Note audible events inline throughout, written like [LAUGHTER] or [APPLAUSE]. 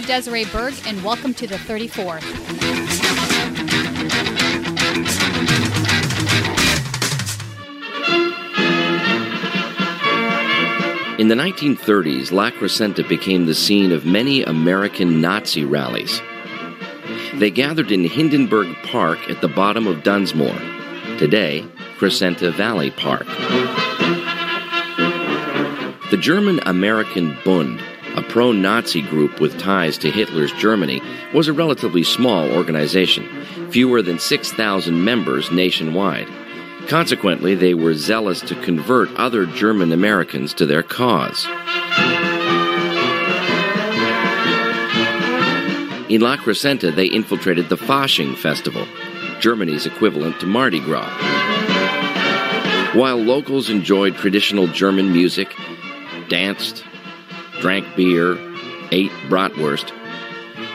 Desiree Berg, and welcome to the 34th. In the 1930s, La Crescenta became the scene of many American Nazi rallies. They gathered in Hindenburg Park at the bottom of Dunsmore, today, Crescenta Valley Park. The German American Bund, a pro Nazi group with ties to Hitler's Germany, was a relatively small organization, fewer than 6,000 members nationwide. Consequently, they were zealous to convert other German Americans to their cause. In La Crescenta, they infiltrated the Fasching Festival, Germany's equivalent to Mardi Gras. While locals enjoyed traditional German music, danced, drank beer, ate bratwurst,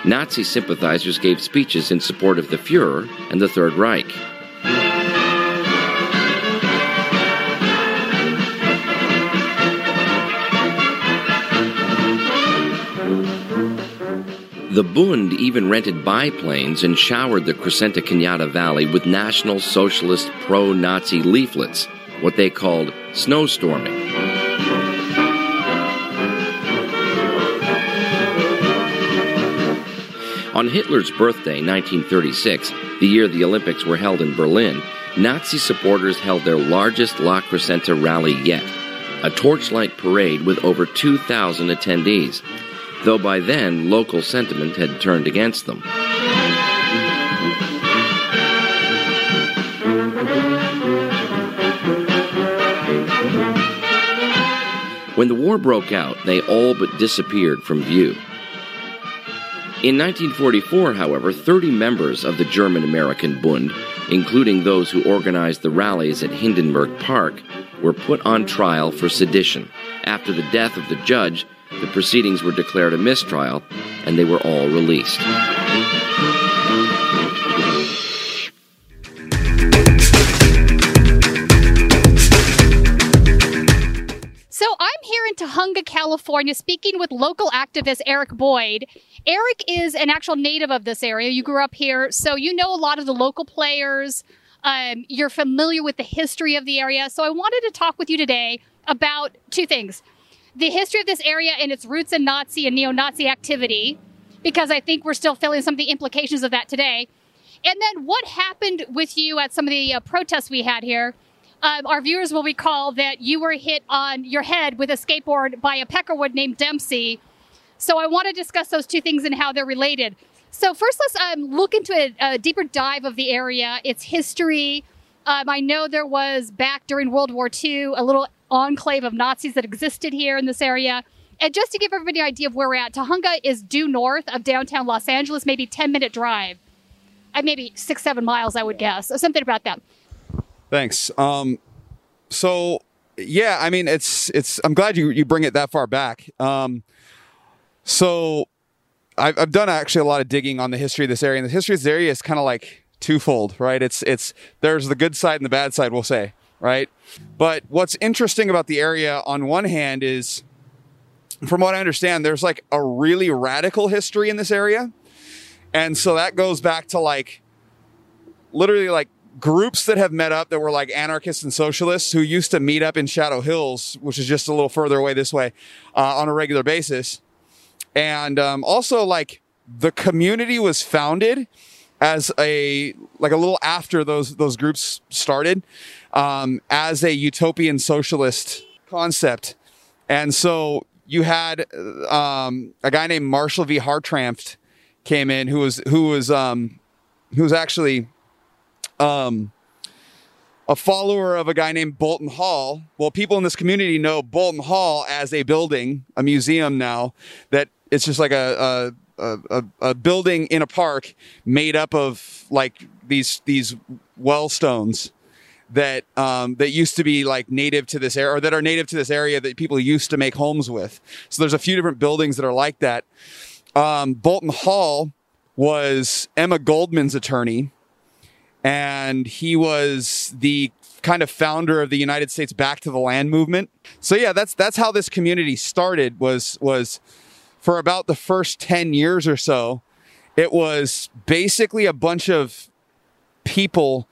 Nazi sympathizers gave speeches in support of the Fuhrer and the Third Reich. The Bund even rented biplanes and showered the Crescenta Cañada Valley with National Socialist pro Nazi leaflets, what they called snowstorming. On Hitler's birthday, 1936, the year the Olympics were held in Berlin, Nazi supporters held their largest La Crescenta rally yet, a torchlight parade with over 2,000 attendees though by then local sentiment had turned against them. When the war broke out, they all but disappeared from view. In 1944, however, 30 members of the German American Bund, including those who organized the rallies at Hindenburg Park, were put on trial for sedition after the death of the judge the proceedings were declared a mistrial, and they were all released. So I'm here in Tujunga, California, speaking with local activist Eric Boyd. Eric is an actual native of this area. You grew up here, so you know a lot of the local players. Um, you're familiar with the history of the area. So I wanted to talk with you today about two things the history of this area and its roots in Nazi and neo Nazi activity, because I think we're still feeling some of the implications of that today. And then what happened with you at some of the uh, protests we had here? Um, our viewers will recall that you were hit on your head with a skateboard by a peckerwood named Dempsey. So I want to discuss those two things and how they're related. So first, let's um, look into a, a, deeper dive of the area, its history. Um, I know there was back during World War II a little enclave of Nazis that existed here in this area. And just to give everybody an idea of where we're at, Tujunga is due north of downtown Los Angeles, maybe 10 minute drive. Uh, maybe six, seven miles, I would guess. or something about that. Thanks. Um, so yeah, I mean, it's, it's, I'm glad you, you bring it that far back. Um, so I've, I've done actually a lot of digging on the history of this area and the history of this area is kind of like twofold, right? It's, it's, there's the good side and the bad side, we'll say right? But what's interesting about the area on one hand is, from what I understand, there's like a really radical history in this area. And so that goes back to like literally like groups that have met up that were like anarchists and socialists who used to meet up in Shadow Hills, which is just a little further away this way, uh, on a regular basis. And um, also, like, the community was founded as a like a little after those those groups started um, as a utopian socialist concept. And so you had um, a guy named Marshall V. Hartranft came in who was who was um, who was actually um, a follower of a guy named Bolton Hall. Well, people in this community know Bolton Hall as a building, a museum now that it's just like a, a, a, a building in a park made up of like these these well stones that um, that used to be like native to this area or that are native to this area that people used to make homes with. So there's a few different buildings that are like that. Um, Bolton Hall was Emma Goldman's attorney, and he was the kind of founder of the United States Back to the Land movement. So yeah, that's that's how this community started. Was was for about the first 10 years or so, it was basically a bunch of people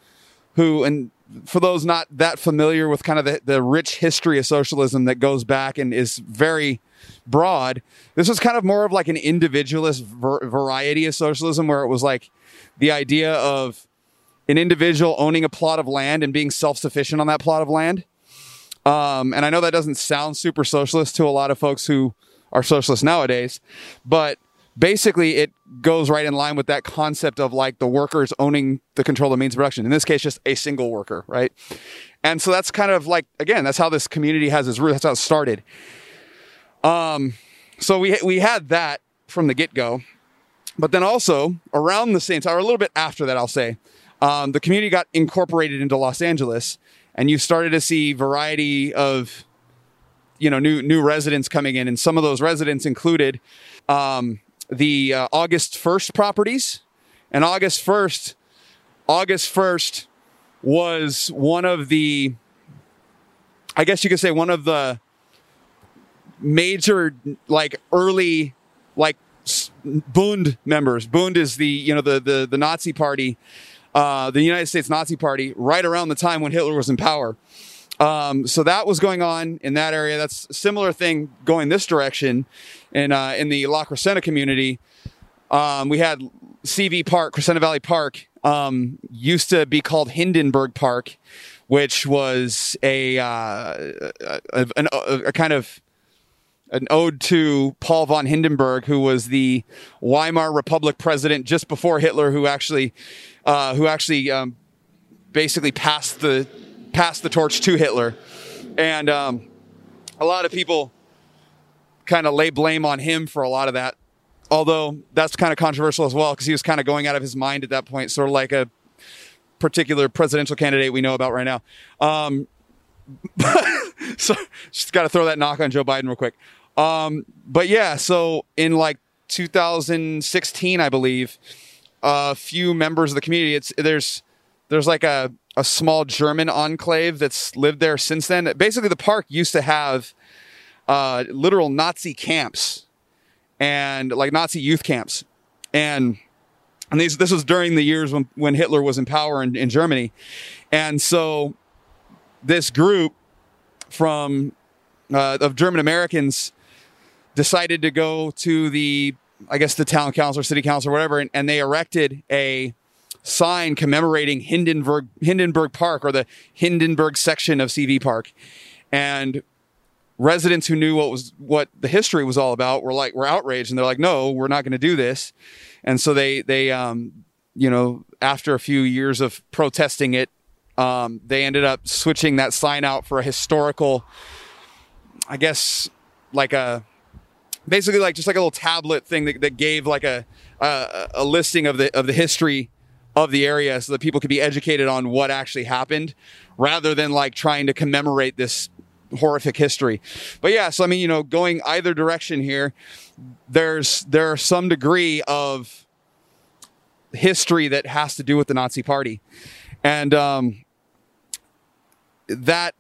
who, and for those not that familiar with kind of the, the rich history of socialism that goes back and is very broad, this was kind of more of like an individualist ver- variety of socialism where it was like the idea of an individual owning a plot of land and being self sufficient on that plot of land. Um, and I know that doesn't sound super socialist to a lot of folks who are socialists nowadays, but basically it goes right in line with that concept of like the workers owning the control of means of production. In this case, just a single worker, right? And so that's kind of like again, that's how this community has its root. That's how it started. Um, so we we had that from the get go, but then also around the same time, or a little bit after that, I'll say, um, the community got incorporated into Los Angeles, and you started to see variety of you know new new residents coming in, and some of those residents included um, the uh, August first properties, and August first, August first was one of the, I guess you could say one of the major like early like Bund members. Bund is the you know the the the Nazi party, uh, the United States Nazi Party, right around the time when Hitler was in power. Um, so that was going on in that area. That's a similar thing going this direction in uh, in the La Crescenta community. Um, we had CV Park, Crescenta Valley Park, um, used to be called Hindenburg Park, which was a, uh, a, a, a kind of an ode to Paul von Hindenburg, who was the Weimar Republic president just before Hitler, who actually, uh, who actually um, basically passed the passed the torch to Hitler, and um, a lot of people kind of lay blame on him for a lot of that. Although that's kind of controversial as well, because he was kind of going out of his mind at that point, sort of like a particular presidential candidate we know about right now. Um, [LAUGHS] so just got to throw that knock on Joe Biden real quick. Um, but yeah, so in like 2016, I believe, a few members of the community, it's there's there's like a a small German enclave that's lived there since then. Basically, the park used to have uh, literal Nazi camps and like Nazi youth camps, and and these this was during the years when when Hitler was in power in, in Germany, and so this group from uh, of German Americans decided to go to the, I guess, the town council or city council or whatever, and, and they erected a sign commemorating Hindenburg, Hindenburg Park or the Hindenburg section of CV Park. And residents who knew what was what the history was all about were like were outraged and they're like no we're not going to do this and so they they um you know after a few years of protesting it um they ended up switching that sign out for a historical i guess like a basically like just like a little tablet thing that, that gave like a, a a listing of the of the history of the area so that people could be educated on what actually happened rather than like trying to commemorate this horrific history. But yeah, so I mean, you know, going either direction here, there's there are some degree of history that has to do with the Nazi Party, and um, that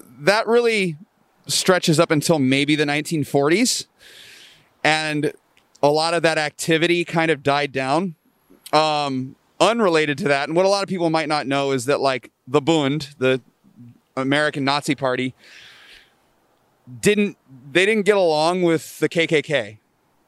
that really stretches up until maybe the 1940s, and a lot of that activity kind of died down. Um, unrelated to that, and what a lot of people might not know is that like the Bund, the American Nazi Party, didn't they didn't get along with the KKK,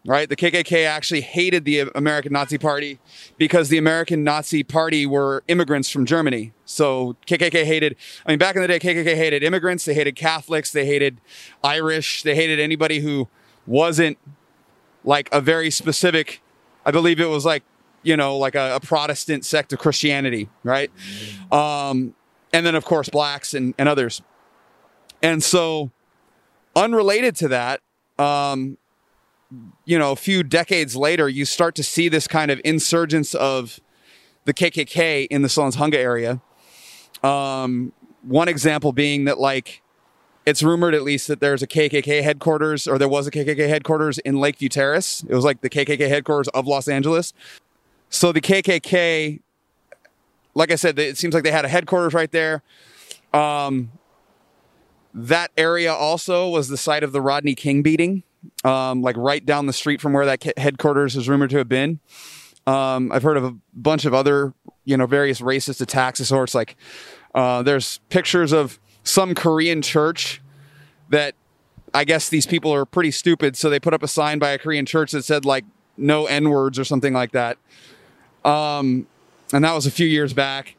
right? The KKK actually hated the American Nazi Party because the American Nazi Party were immigrants from Germany. So KKK hated. I mean, back in the day, KKK hated immigrants. They hated Catholics. They hated Irish. They hated anybody who wasn't like a very specific. I believe it was like you know like a, a Protestant sect of Christianity, right? Um, and then of course blacks and, and others. And so unrelated to that, um, you know, a few decades later, you start to see this kind of insurgence of the KKK in the Sunland-Tujunga area. Um, one example being that, like, it's rumored at least that there's a KKK headquarters, or there was a KKK headquarters in Lakeview Terrace. It was like the KKK headquarters of Los Angeles. So the KKK, like I said, it seems like they had a headquarters right there. Um, that area also was the site of the Rodney King beating. um, like right down the street from where that headquarters is rumored to have been. Um, I've heard of a bunch of other, you know, various racist attacks of sorts. Like, uh, there's pictures of some Korean church that I guess these people are pretty stupid, so they put up a sign by a Korean church that said like no N words or something like that. Um, and that was a few years back.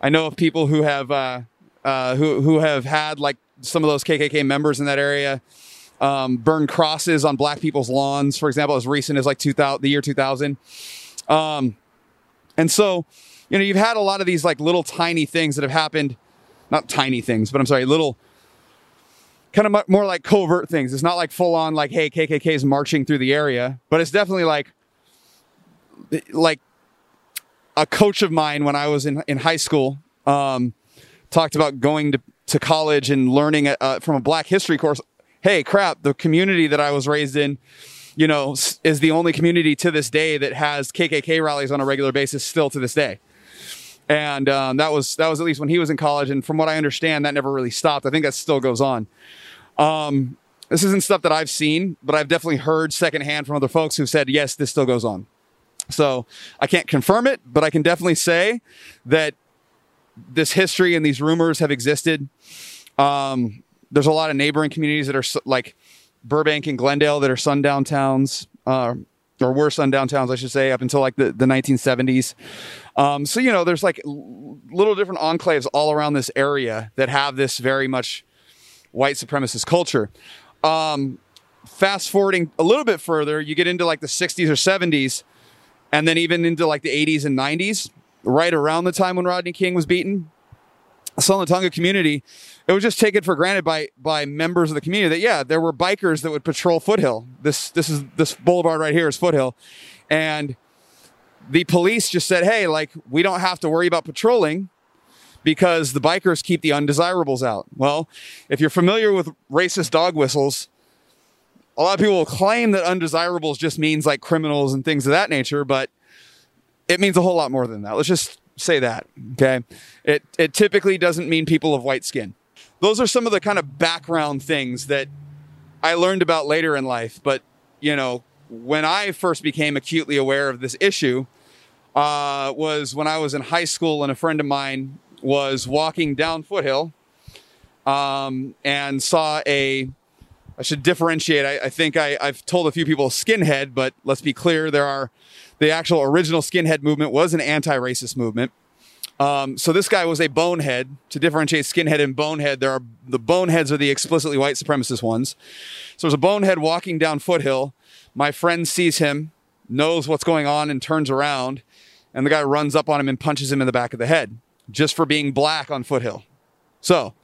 I know of people who have uh, uh, who who have had like some of those KKK members in that area um, burn crosses on black people's lawns, for example, as recent as like 2000, the year 2000. Um, and so, you know, you've had a lot of these like little tiny things that have happened, not tiny things, but I'm sorry, little kind of more like covert things. It's not like full on like, hey, KKK is marching through the area, but it's definitely like, like a coach of mine when I was in, in high school um, talked about going to, to college and learning uh, from a black history course. Hey, crap, the community that I was raised in, you know, is the only community to this day that has KKK rallies on a regular basis still to this day. And um, that was that was at least when he was in college. And from what I understand, that never really stopped. I think that still goes on. Um, this isn't stuff that I've seen, but I've definitely heard secondhand from other folks who said, yes, this still goes on. So I can't confirm it, but I can definitely say that this history and these rumors have existed. Um, there's a lot of neighboring communities that are like Burbank and Glendale that are sundown towns, uh, or were sundown towns, I should say, up until like the, the 1970s. Um, so, you know, there's like little different enclaves all around this area that have this very much white supremacist culture. Um, fast forwarding a little bit further, you get into like the 60s or 70s, and then even into like the 80s and 90s, right around the time when Rodney King was beaten. So in the Tujunga community, it was just taken for granted by by members of the community that yeah, there were bikers that would patrol Foothill. This this is this boulevard right here is Foothill, and the police just said, hey, like we don't have to worry about patrolling because the bikers keep the undesirables out. Well, if you're familiar with racist dog whistles, a lot of people claim that undesirables just means like criminals and things of that nature, but it means a whole lot more than that. Let's just say that. Okay. It, it typically doesn't mean people of white skin. Those are some of the kind of background things that I learned about later in life. But, you know, when I first became acutely aware of this issue, uh, was when I was in high school and a friend of mine was walking down Foothill um, and saw a. I should differentiate. I, I think I, I've told a few people skinhead, but let's be clear: there are the actual original skinhead movement was an anti-racist movement. Um, so this guy was a bonehead. To differentiate skinhead and bonehead, there are the boneheads are the explicitly white supremacist ones. So there's a bonehead walking down Foothill. My friend sees him, knows what's going on, and turns around, and the guy runs up on him and punches him in the back of the head just for being black on Foothill. So,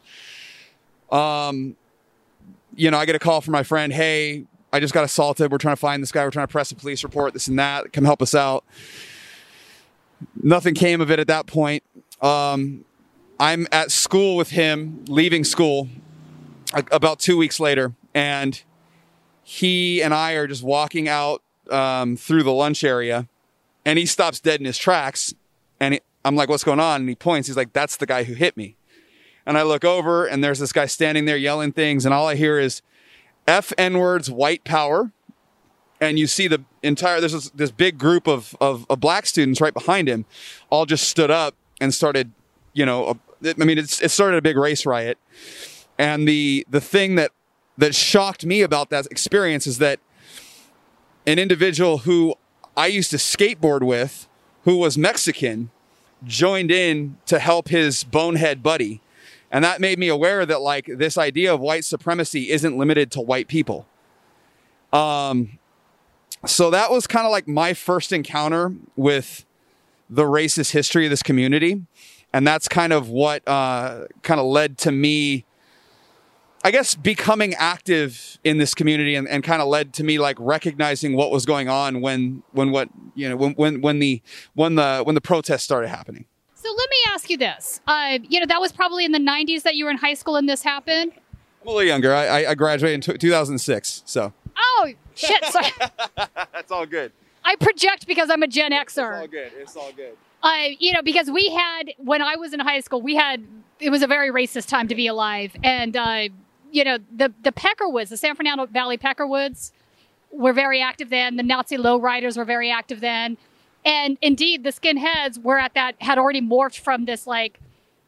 um, you know, I get a call from my friend, hey, I just got assaulted. We're trying to find this guy. We're trying to press a police report, this and that. Come help us out. Nothing came of it at that point. Um, I'm at school with him, leaving school about two weeks later, and he and I are just walking out um, through the lunch area, and he stops dead in his tracks, and I'm like, what's going on? And he points. He's like, that's the guy who hit me. And I look over and there's this guy standing there yelling things. And all I hear is F N words, white power. And you see the entire, there's this, this big group of, of, of, black students right behind him, all just stood up and started, you know, uh, I mean, it started a big race riot. And the, the thing that, that shocked me about that experience is that an individual who I used to skateboard with, who was Mexican, joined in to help his bonehead buddy. And that made me aware that like this idea of white supremacy isn't limited to white people. Um, so that was kind of like my first encounter with the racist history of this community. And that's kind of what uh, kind of led to me I guess becoming active in this community and, and kind of led to me like recognizing what was going on when when what you know when when when the when the when the protests started happening. So let me ask you this: uh, you know, that was probably in the '90s that you were in high school and this happened. I'm a little younger. I, I graduated in 2006. So. Oh shit! Sorry. [LAUGHS] That's all good. I project because I'm a Gen Xer. It's all good. It's all good. Uh, you know, because we had when I was in high school, we had it was a very racist time to be alive, and uh, you know, the the Peckerwoods, the San Fernando Valley Peckerwoods, were very active then. The Nazi lowriders were very active then, and indeed, the skinheads were at that had already morphed from this like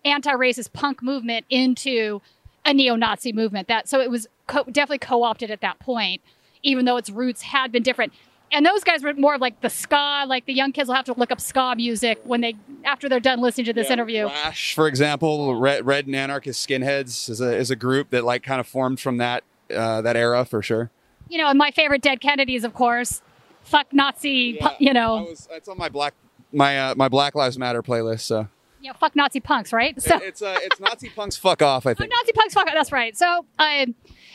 anti-racist punk movement into a neo-Nazi movement. That so it was co- definitely co-opted at that point, even though its roots had been different. And those guys were more of like the ska, like the young kids will have to look up ska music when they after they're done listening to this Yeah, interview. Rash, for example, Red, Red and Anarchist Skinheads is a is a group that like kind of formed from that uh, that era for sure. You know, and my favorite Dead Kennedys, of course. Fuck Nazi, pu- you know, was, it's on my black my uh, my Black Lives Matter playlist. So know, fuck Nazi punks, right? So It- it's uh, it's Nazi punks fuck off. I [LAUGHS] Oh, think. Nazi punks, fuck it. That's right. So, um,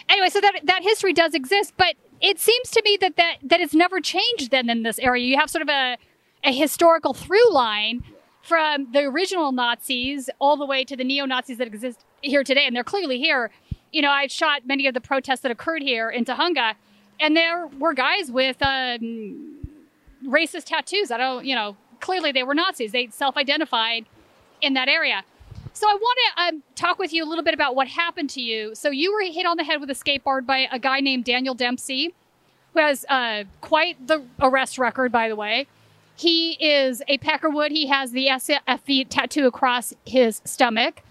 anyway, so that that history does exist, but it seems to me that that that it's never changed. Then in this area, you have sort of a a historical through line from the original Nazis all the way to the neo Nazis that exist here today, and they're clearly here. You know, I've shot many of the protests that occurred here in Tujunga, and there were guys with um, racist tattoos. I don't, you know, clearly they were Nazis. They self-identified in that area. So I want to um, talk with you a little bit about what happened to you. So you were hit on the head with a skateboard by a guy named Daniel Dempsey, who has uh, quite the arrest record, by the way. He is a Peckerwood. He has the SFV tattoo across his stomach.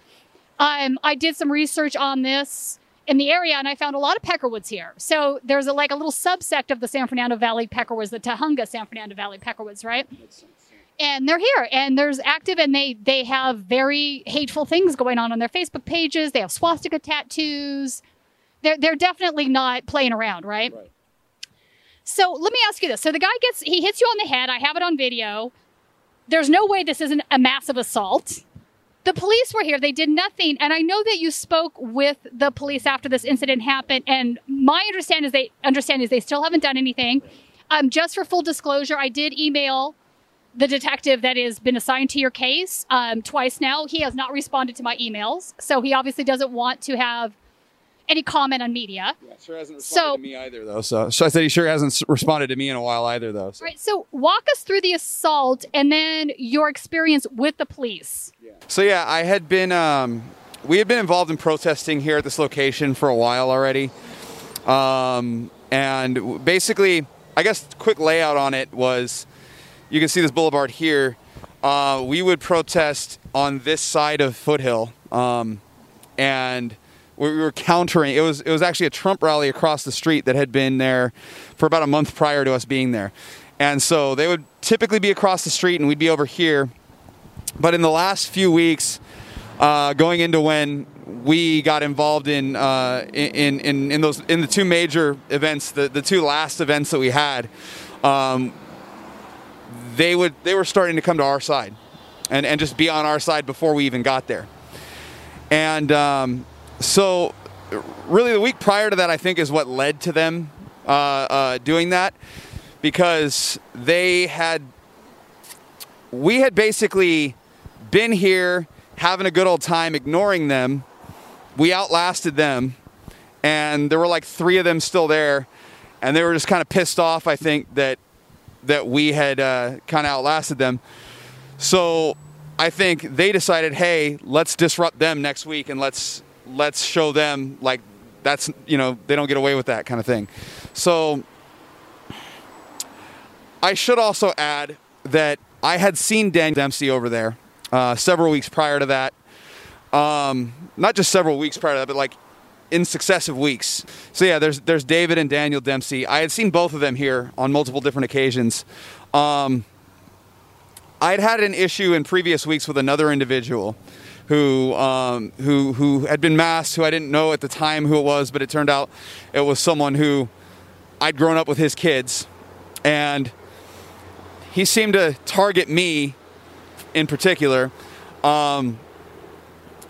Um, I did some research on this in the area, and I found a lot of Peckerwoods here. So there's a, like a little subsect of the San Fernando Valley Peckerwoods, the Tujunga San Fernando Valley Peckerwoods, right? and they're here and there's active and they they have very hateful things going on on their facebook pages. They have swastika tattoos. They're they're definitely not playing around right, Right. so let me ask you this. So the guy gets he hits you on the head. I have it on video. There's no way this isn't a massive assault the police were here. They did nothing. And i know that you spoke with the police after this incident happened. And my understanding is they understand is they still haven't done anything. Um, just for full disclosure i did email the detective that has been assigned to your case um, twice now. He has not responded to my emails, so he obviously doesn't want to have any comment on media. Yeah, sure hasn't responded So- to me either though. So, so I said he sure hasn't responded to me in a while either though. So. All right, so walk us through the assault and then your experience with the police. So yeah, I had been um, we had been involved in protesting here at this location for a while already, um, and basically, I guess quick layout on it was, you can see this boulevard here. Uh, we would protest on this side of Foothill, um, and we were countering. It was it was actually a Trump rally across the street that had been there for about a month prior to us being there, and so they would typically be across the street, and we'd be over here. But in the last few weeks, uh, going into when we got involved in, uh, in in in those in the two major events, the, the two last events that we had, um, they would they were starting to come to our side, and and just be on our side before we even got there, and um, so really the week prior to that, I think, is what led to them uh, uh, doing that, because they had we had basically been here having a good old time, ignoring them. We outlasted them, and there were like three of them still there, and they were just kind of pissed off. I think that that we had uh, kind of outlasted them. So I think they decided, hey, let's disrupt them next week, and let's let's show them like that's you know they don't get away with that kind of thing. So I should also add that I had seen Dan Dempsey over there uh, several weeks prior to that. Um, not just several weeks prior to that, but like in successive weeks. So yeah, there's there's David and Daniel Dempsey. I had seen both of them here on multiple different occasions. Um, I'd had an issue in previous weeks with another individual who um, who who had been masked, who I didn't know at the time who it was, but it turned out it was someone who I'd grown up with his kids, and he seemed to target me in particular. Um,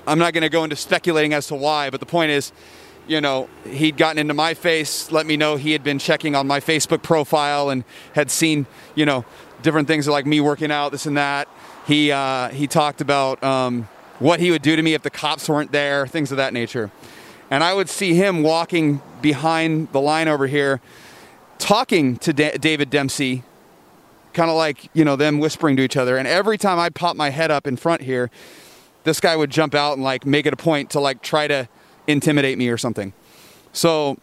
I'm not going to go into speculating as to why, but the point is, you know, he'd gotten into my face, let me know he had been checking on my Facebook profile and had seen, you know, different things like me working out, this and that. He uh, he talked about um, what he would do to me if the cops weren't there, things of that nature. And I would see him walking behind the line over here, talking to Da- David Dempsey, kind of like you know them whispering to each other. And every time I pop my head up in front here, this guy would jump out and like make it a point to like try to intimidate me or something. So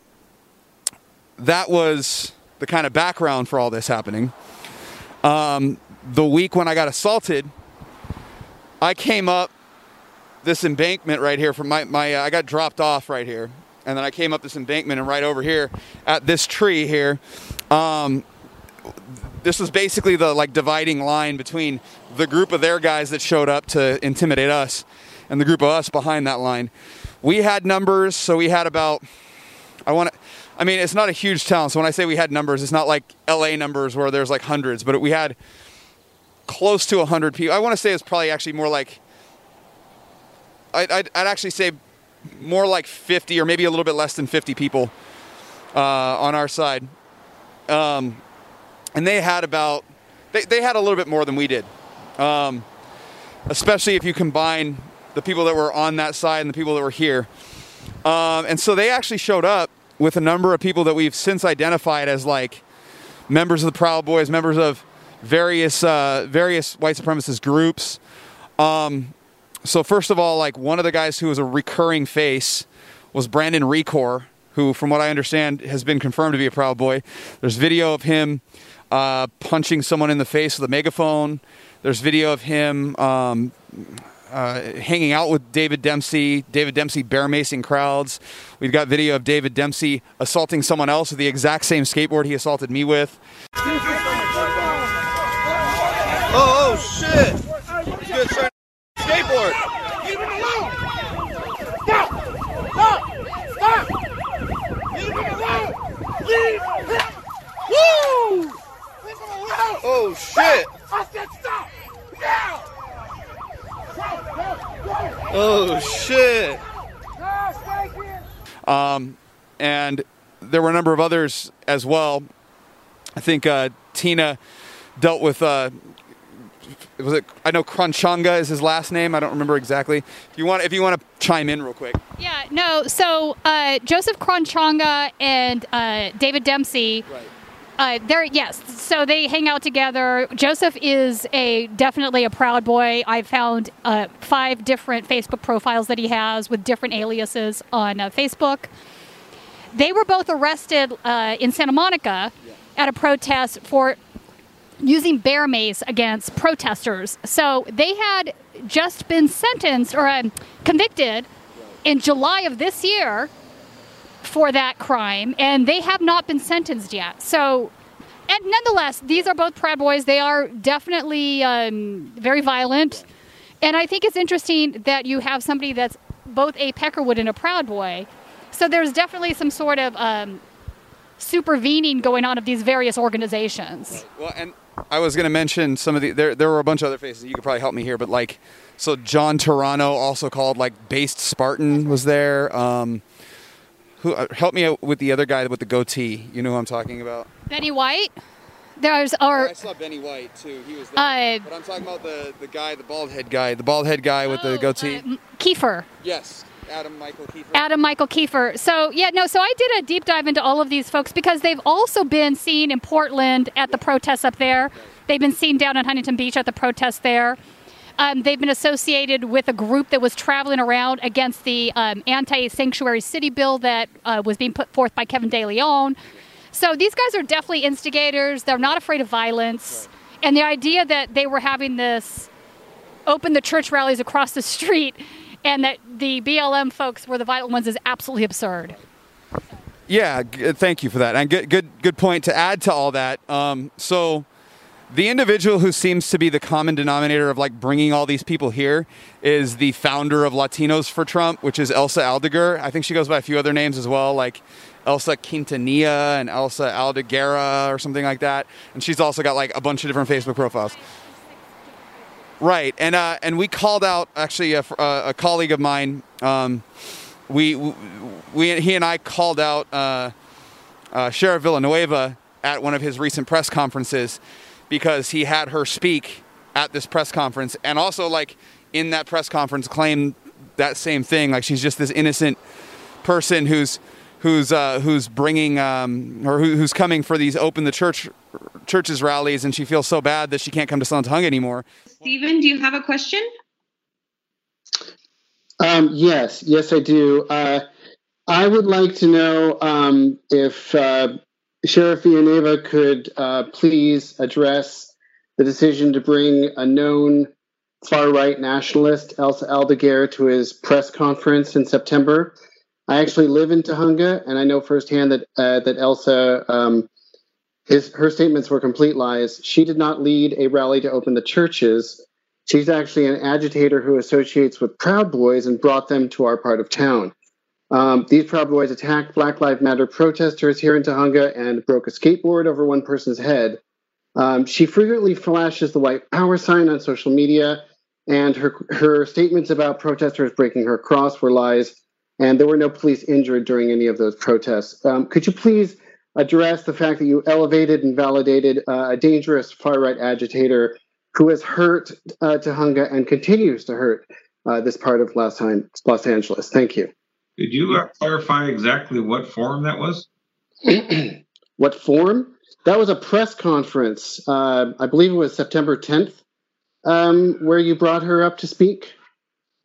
that was the kind of background for all this happening. Um, the week when I got assaulted, I came up this embankment right here from my, my uh, I got dropped off right here. And then I came up this embankment and right over here at this tree here. Um, this was basically the like dividing line between the group of their guys that showed up to intimidate us and the group of us behind that line. We had numbers, so we had about I want to I mean, it's not a huge town, so when I say we had numbers, it's not like LA numbers where there's like hundreds, but we had close to 100 people. I want to say it's probably actually more like I'd, I'd, I'd, actually say more like 50 or maybe a little bit less than 50 people uh, on our side. Um, and they had about, they, they had a little bit more than we did. Um, especially if you combine the people that were on that side and the people that were here. Um, and so they actually showed up with a number of people that we've since identified as like members of the Proud Boys, members of various uh, various white supremacist groups. Um, so first of all, like one of the guys who was a recurring face was Brandon Recor, who, from what I understand, has been confirmed to be a Proud Boy. There's video of him uh, punching someone in the face with a megaphone. There's video of him um, uh, hanging out with David Dempsey, David Dempsey bear macing crowds. We've got video of David Dempsey assaulting someone else with the exact same skateboard he assaulted me with. Oh, oh shit! Good skateboard! Leave him alone! Stop! Stop! Stop! Leave him alone! Leave him! Woo! Leave him alone! Oh shit! I said stop! Now! Oh shit! Um, and there were a number of others as well. I think uh, Tina dealt with uh, was it? I know Crunchanga is his last name. I don't remember exactly. If you want, if you want to chime in real quick. Yeah, no. So uh, Joseph Crunchanga and uh, David Dempsey. Right. Uh, they're yes, so they hang out together. Joseph is a definitely a proud boy. I found uh, five different Facebook profiles that he has with different aliases on uh, Facebook. They were both arrested uh, in Santa Monica at a protest for using bear mace against protesters. So they had just been sentenced or um, convicted in July of this year for that crime, and they have not been sentenced yet. So, and nonetheless, these are both Proud Boys. They are definitely um, very violent. And I think it's interesting that you have somebody that's both a Peckerwood and a Proud Boy. So there's definitely some sort of um, supervening going on of these various organizations. Well, and I was going to mention some of the there. There were a bunch of other faces. You could probably help me here, but like, so John Turano also called like Based Spartan, was there. Um, who uh, help me out with the other guy with the goatee? You know who I'm talking about? Benny White. There's or I saw Benny White too. He was there. Uh, but I'm talking about the the guy, the bald head guy, the bald head guy with oh, the goatee. Uh, Kiefer. Yes. Adam Michael Kiefer. Adam Michael Kiefer. So yeah, no. So I did a deep dive into all of these folks because they've also been seen in Portland at the protests up there. They've been seen down in Huntington Beach at the protests there. Um, they've been associated with a group that was traveling around against the um, anti-sanctuary city bill that uh, was being put forth by Kevin De Leon. So these guys are definitely instigators. They're not afraid of violence, and the idea that they were having this open the church rallies across the street and that the BLM folks were the vital ones is absolutely absurd. Yeah, g- thank you for that. And good, good, good point to add to all that. Um, so, the individual who seems to be the common denominator of like bringing all these people here is the founder of Latinos for Trump, which is Elsa Aldeguer. I think she goes by a few other names as well, like Elsa Quintanilla and Elsa Aldeguera or something like that. And she's also got like a bunch of different Facebook profiles. Right, and uh, and we called out actually a, a colleague of mine. Um, we, we he and I called out uh, uh, Sheriff Villanueva at one of his recent press conferences because he had her speak at this press conference, and also like in that press conference claimed that same thing. Like she's just this innocent person who's who's uh, who's bringing um, or who, who's coming for these open the church churches rallies, and she feels so bad that she can't come to Salton anymore. Stephen, do you have a question? Um, yes, yes, I do. Uh, I would like to know um, if uh, Sheriff Villanueva could uh, please address the decision to bring a known far right nationalist, Elsa Aldeguer, to his press conference in September. I actually live in Tujunga, and I know firsthand that uh, that Elsa, um, his her statements were complete lies. She did not lead a rally to open the churches. She's actually an agitator who associates with Proud Boys and brought them to our part of town. Um, these Proud Boys attacked Black Lives Matter protesters here in Tujunga and broke a skateboard over one person's head. Um, she frequently flashes the white power sign on social media, and her her statements about protesters breaking her cross were lies and there were no police injured during any of those protests. Um, could you please address the fact that you elevated and validated uh, a dangerous far right agitator who has hurt uh, Tujunga and continues to hurt uh, this part of Los, Los Angeles? Thank you. Could you uh, clarify exactly what forum that was? [CLEARS THROAT] what forum? That was a press conference. Uh, I believe it was September 10th, um, where you brought her up to speak.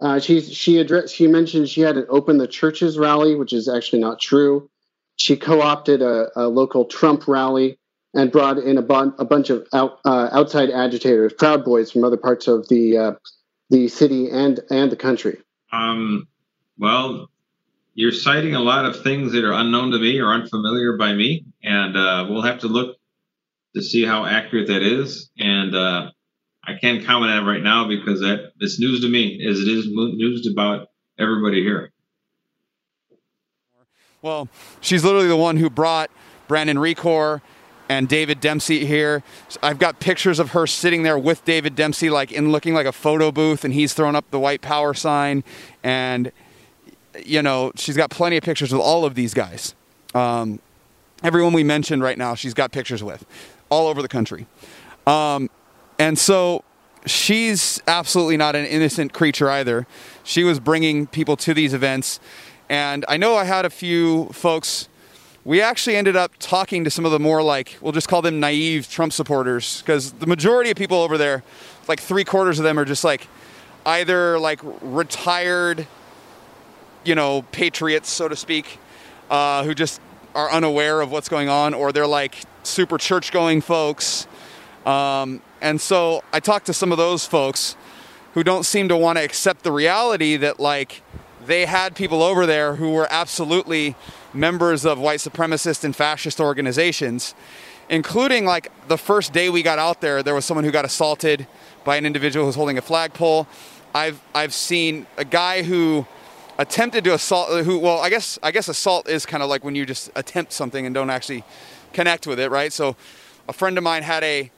Uh, she she addressed she mentioned she had to open the churches rally, which is actually not true. She co-opted a, a local Trump rally and brought in a, a bunch of out, uh, outside agitators, Proud Boys from other parts of the uh, the city and and the country. Um, well, you're citing a lot of things that are unknown to me or unfamiliar by me, and uh, we'll have to look to see how accurate that is. And uh, I can't comment on it right now because that it's news to me as it is news about everybody here. Well, she's literally the one who brought Brandon Recor and David Dempsey here. I've got pictures of her sitting there with David Dempsey, like in looking like a photo booth, and he's throwing up the white power sign. And, you know, she's got plenty of pictures with all of these guys. Um, everyone we mentioned right now, she's got pictures with all over the country. Um, and so she's absolutely not an innocent creature either. She was bringing people to these events. And I know I had a few folks. We actually ended up talking to some of the more like, we'll just call them naive Trump supporters, because the majority of people over there, like three quarters of them, are just like either like retired, you know, patriots, so to speak, uh, who just are unaware of what's going on, or they're like super church going folks. Um, and so I talked to some of those folks who don't seem to want to accept the reality that, like, they had people over there who were absolutely members of white supremacist and fascist organizations, including, like, the first day we got out there, there was someone who got assaulted by an individual who was holding a flagpole. I've, I've seen a guy who attempted to assault who well i guess i guess assault is kind of like when you just attempt something and don't actually connect with it right so a friend of mine had a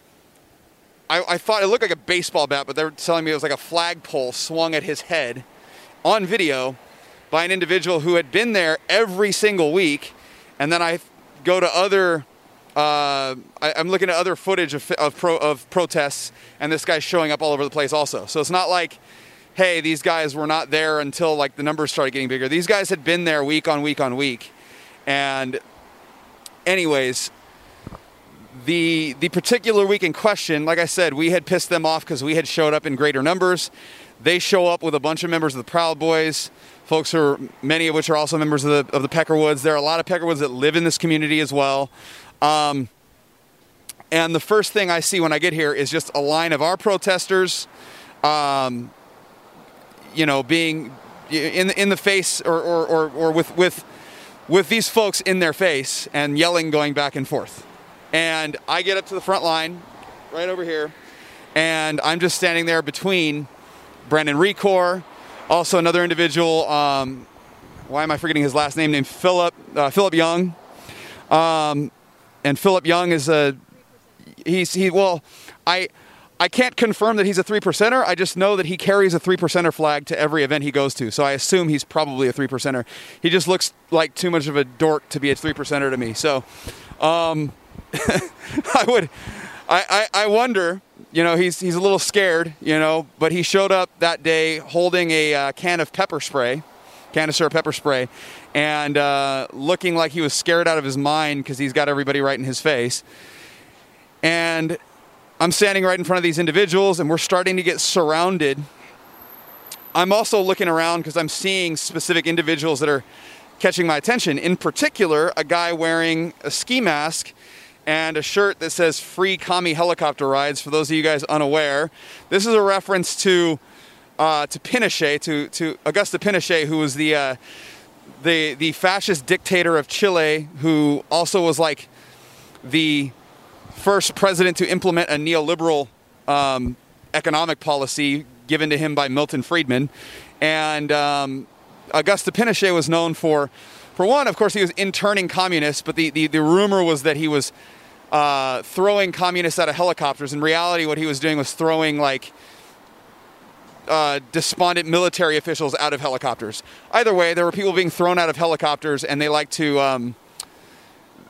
I, I thought it looked like a baseball bat, but they were telling me it was like a flagpole swung at his head on video by an individual who had been there every single week. And then I go to other, uh, I, am looking at other footage of, of, pro, of protests, and this guy's showing up all over the place also. So it's not like, hey, these guys were not there until like the numbers started getting bigger. These guys had been there week on week on week. And, anyways, the the particular week in question, like I said, we had pissed them off because we had showed up in greater numbers. They show up with a bunch of members of the Proud Boys, folks who are many of which are also members of the of the Peckerwoods. There are a lot of Peckerwoods that live in this community as well. Um, and the first thing I see when I get here is just a line of our protesters, um, you know, being in in the face or, or, or, or with with with these folks in their face and yelling, going back and forth. And I get up to the front line, right over here, and I'm just standing there between Brandon Recor, also another individual. Um, why am I forgetting his last name? Named Philip uh, Philip Young. Um, and Philip Young is a he's he well I I can't confirm that he's a three percenter. I just know that he carries a three percenter flag to every event he goes to. So I assume he's probably a three percenter. He just looks like too much of a dork to be a three percenter to me. So um, [LAUGHS] I would, I, I, I wonder. You know, he's he's a little scared. You know, but he showed up that day holding a uh, can of pepper spray, canister of pepper spray, and uh, looking like he was scared out of his mind because he's got everybody right in his face. And I'm standing right in front of these individuals, and we're starting to get surrounded. I'm also looking around because I'm seeing specific individuals that are catching my attention. In particular, a guy wearing a ski mask and a shirt that says free commie helicopter rides for those of you guys unaware. This is a reference to uh, to Pinochet, to, to Augusto Pinochet, who was the, uh, the, the fascist dictator of Chile, who also was like the first president to implement a neoliberal um, economic policy given to him by Milton Friedman. And um, Augusto Pinochet was known for, for one, of course, he was interning communists, but the, the, the rumor was that he was uh, throwing communists out of helicopters. In reality, what he was doing was throwing like uh, despondent military officials out of helicopters. Either way, there were people being thrown out of helicopters, and they like to um,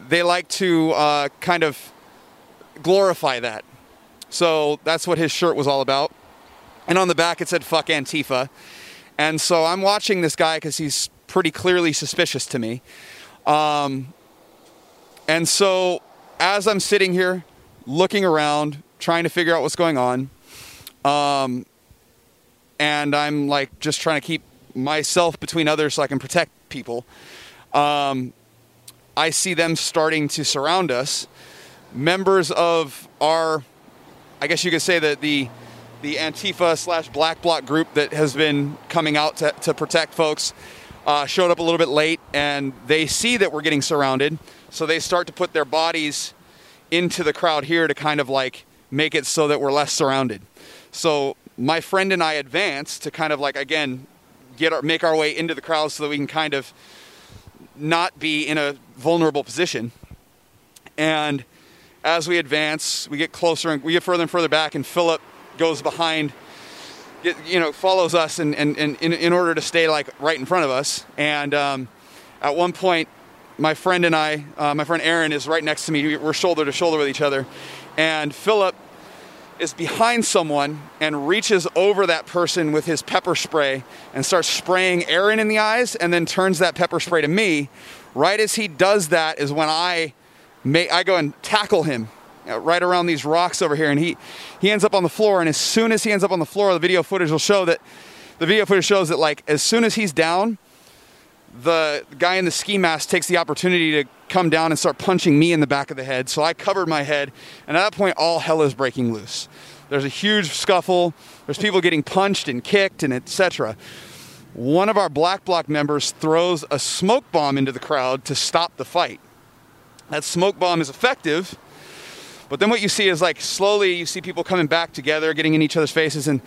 they like to uh, kind of glorify that. So that's what his shirt was all about. And on the back it said "fuck Antifa." And so I'm watching this guy because he's pretty clearly suspicious to me. Um, and so as I'm sitting here looking around, trying to figure out what's going on, um, and I'm like just trying to keep myself between others so I can protect people. Um, I see them starting to surround us. Members of our, I guess you could say that the the Antifa slash Black Bloc group that has been coming out to, to protect folks uh, showed up a little bit late, and they see that we're getting surrounded, so they start to put their bodies into the crowd here to kind of like make it so that we're less surrounded. So my friend and I advance to kind of like again get our, make our way into the crowd so that we can kind of not be in a vulnerable position. And as we advance, we get closer and we get further and further back, and Philip goes behind, get, you know, follows us and, and, and in, in order to stay like right in front of us. And um, at one point, my friend and I, uh, my friend Aaron is right next to me. We're shoulder to shoulder with each other. And Philip is behind someone and reaches over that person with his pepper spray and starts spraying Aaron in the eyes and then turns that pepper spray to me. Right as he does that is when I may, I go and tackle him right around these rocks over here and he he ends up on the floor and as soon as he ends up on the floor the video footage will show that the video footage shows that like as soon as he's down the guy in the ski mask takes the opportunity to come down and start punching me in the back of the head. So I covered my head, and at that point, all hell is breaking loose. There's a huge scuffle. There's people getting punched and kicked and etc. One of our Black Bloc members throws a smoke bomb into the crowd to stop the fight. That smoke bomb is effective, but then what you see is like slowly you see people coming back together, getting in each other's faces, and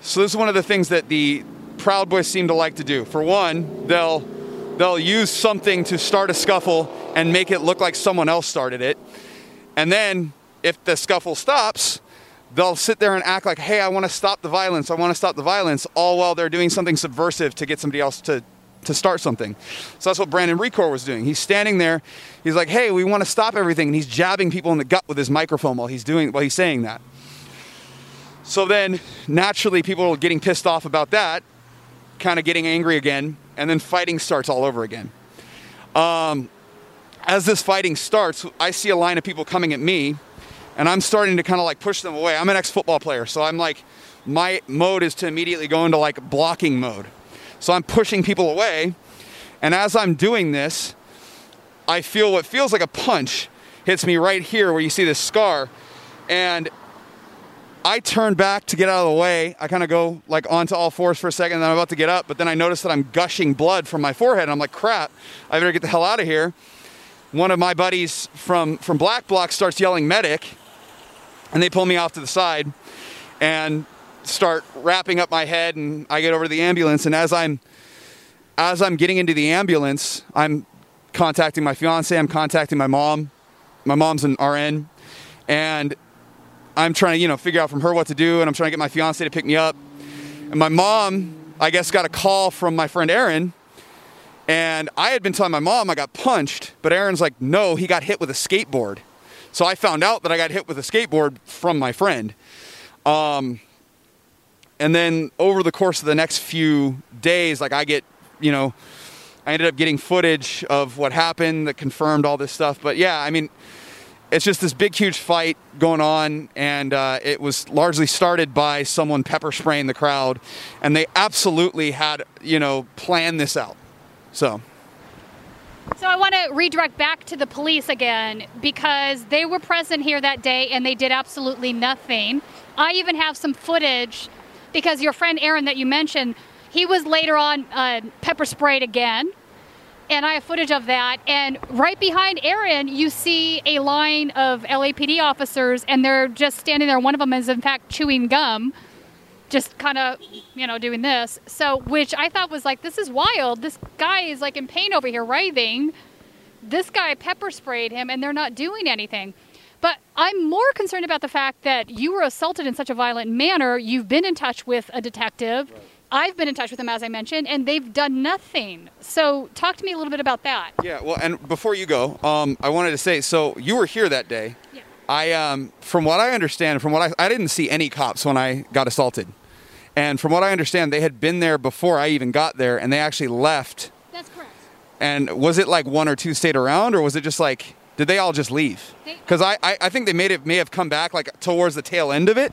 so this is one of the things that the Proud Boys seem to like to do. For one, they'll they'll use something to start a scuffle and make it look like someone else started it. And then if the scuffle stops, they'll sit there and act like, "Hey, I want to stop the violence. I want to stop the violence," all while they're doing something subversive to get somebody else to to start something. So that's what Brandon Recor was doing. He's standing there. He's like, "Hey, we want to stop everything," and he's jabbing people in the gut with his microphone while he's doing while he's saying that. So then, naturally, people are getting pissed off about that, kind of getting angry again, and then fighting starts all over again. Um, as this fighting starts, I see a line of people coming at me, and I'm starting to kind of like push them away. I'm an ex football player, so I'm like, my mode is to immediately go into like blocking mode. So I'm pushing people away, and as I'm doing this, I feel what feels like a punch hits me right here where you see this scar, and I turn back to get out of the way. I kind of go like onto all fours for a second, and then I'm about to get up, but then I notice that I'm gushing blood from my forehead. I'm like, crap, I better get the hell out of here. One of my buddies from, from Black Bloc starts yelling medic, and they pull me off to the side and start wrapping up my head, and I get over to the ambulance. And as I'm as I'm getting into the ambulance, I'm contacting my fiance, I'm contacting my mom. My mom's an RN, and I'm trying to, you know, figure out from her what to do, and I'm trying to get my fiance to pick me up. And my mom, I guess, got a call from my friend Aaron, and I had been telling my mom I got punched, but Aaron's like, no, he got hit with a skateboard. So I found out that I got hit with a skateboard from my friend. Um, and then over the course of the next few days, like I get, you know, I ended up getting footage of what happened that confirmed all this stuff. But yeah, I mean, it's just this big, huge fight going on, and uh, it was largely started by someone pepper spraying the crowd, and they absolutely had, you know, planned this out. So, So I want to redirect back to the police again because they were present here that day and they did absolutely nothing. I even have some footage because your friend Aaron that you mentioned, he was later on uh, pepper sprayed again. And I have footage of that. And right behind Aaron, you see a line of LAPD officers, and they're just standing there. One of them is, in fact, chewing gum just kind of, you know, doing this. So, which I thought was like, this is wild. This guy is like in pain over here, writhing. This guy pepper sprayed him, and they're not doing anything. But I'm more concerned about the fact that you were assaulted in such a violent manner. You've been in touch with a detective. Right. I've been in touch with them, as I mentioned, and they've done nothing. So, talk to me a little bit about that. Yeah, well, and before you go, um, I wanted to say so you were here that day. Yeah. I, um, from what I understand, from what I, I didn't see any cops when I got assaulted. And from what I understand, they had been there before I even got there, and they actually left. That's correct. And was it like one or two stayed around, or was it just like did they all just leave? Because I, I, I think they made it may have come back like towards the tail end of it.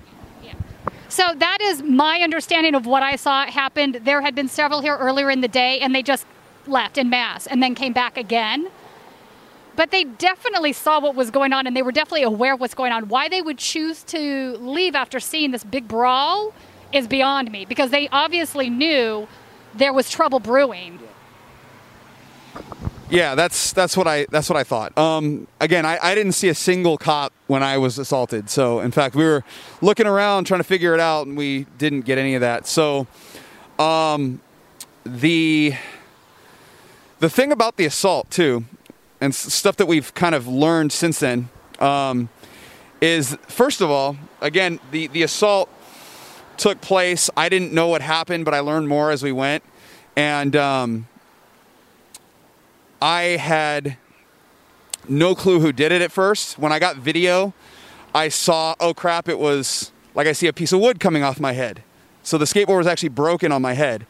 So that is my understanding of what I saw happened. There had been several here earlier in the day, and they just left in mass and then came back again. But they definitely saw what was going on, and they were definitely aware of what's going on. Why they would choose to leave after seeing this big brawl is beyond me because they obviously knew there was trouble brewing. Yeah, that's that's what I that's what I thought. Um, again, I, I didn't see a single cop when I was assaulted. So, in fact, we were looking around trying to figure it out, and we didn't get any of that. So, um, the the thing about the assault too, and stuff that we've kind of learned since then, um, is first of all, again, the the assault took place. I didn't know what happened, but I learned more as we went. And um, I had no clue who did it at first. When I got video, I saw, oh crap, it was like I see a piece of wood coming off my head. So the skateboard was actually broken on my head.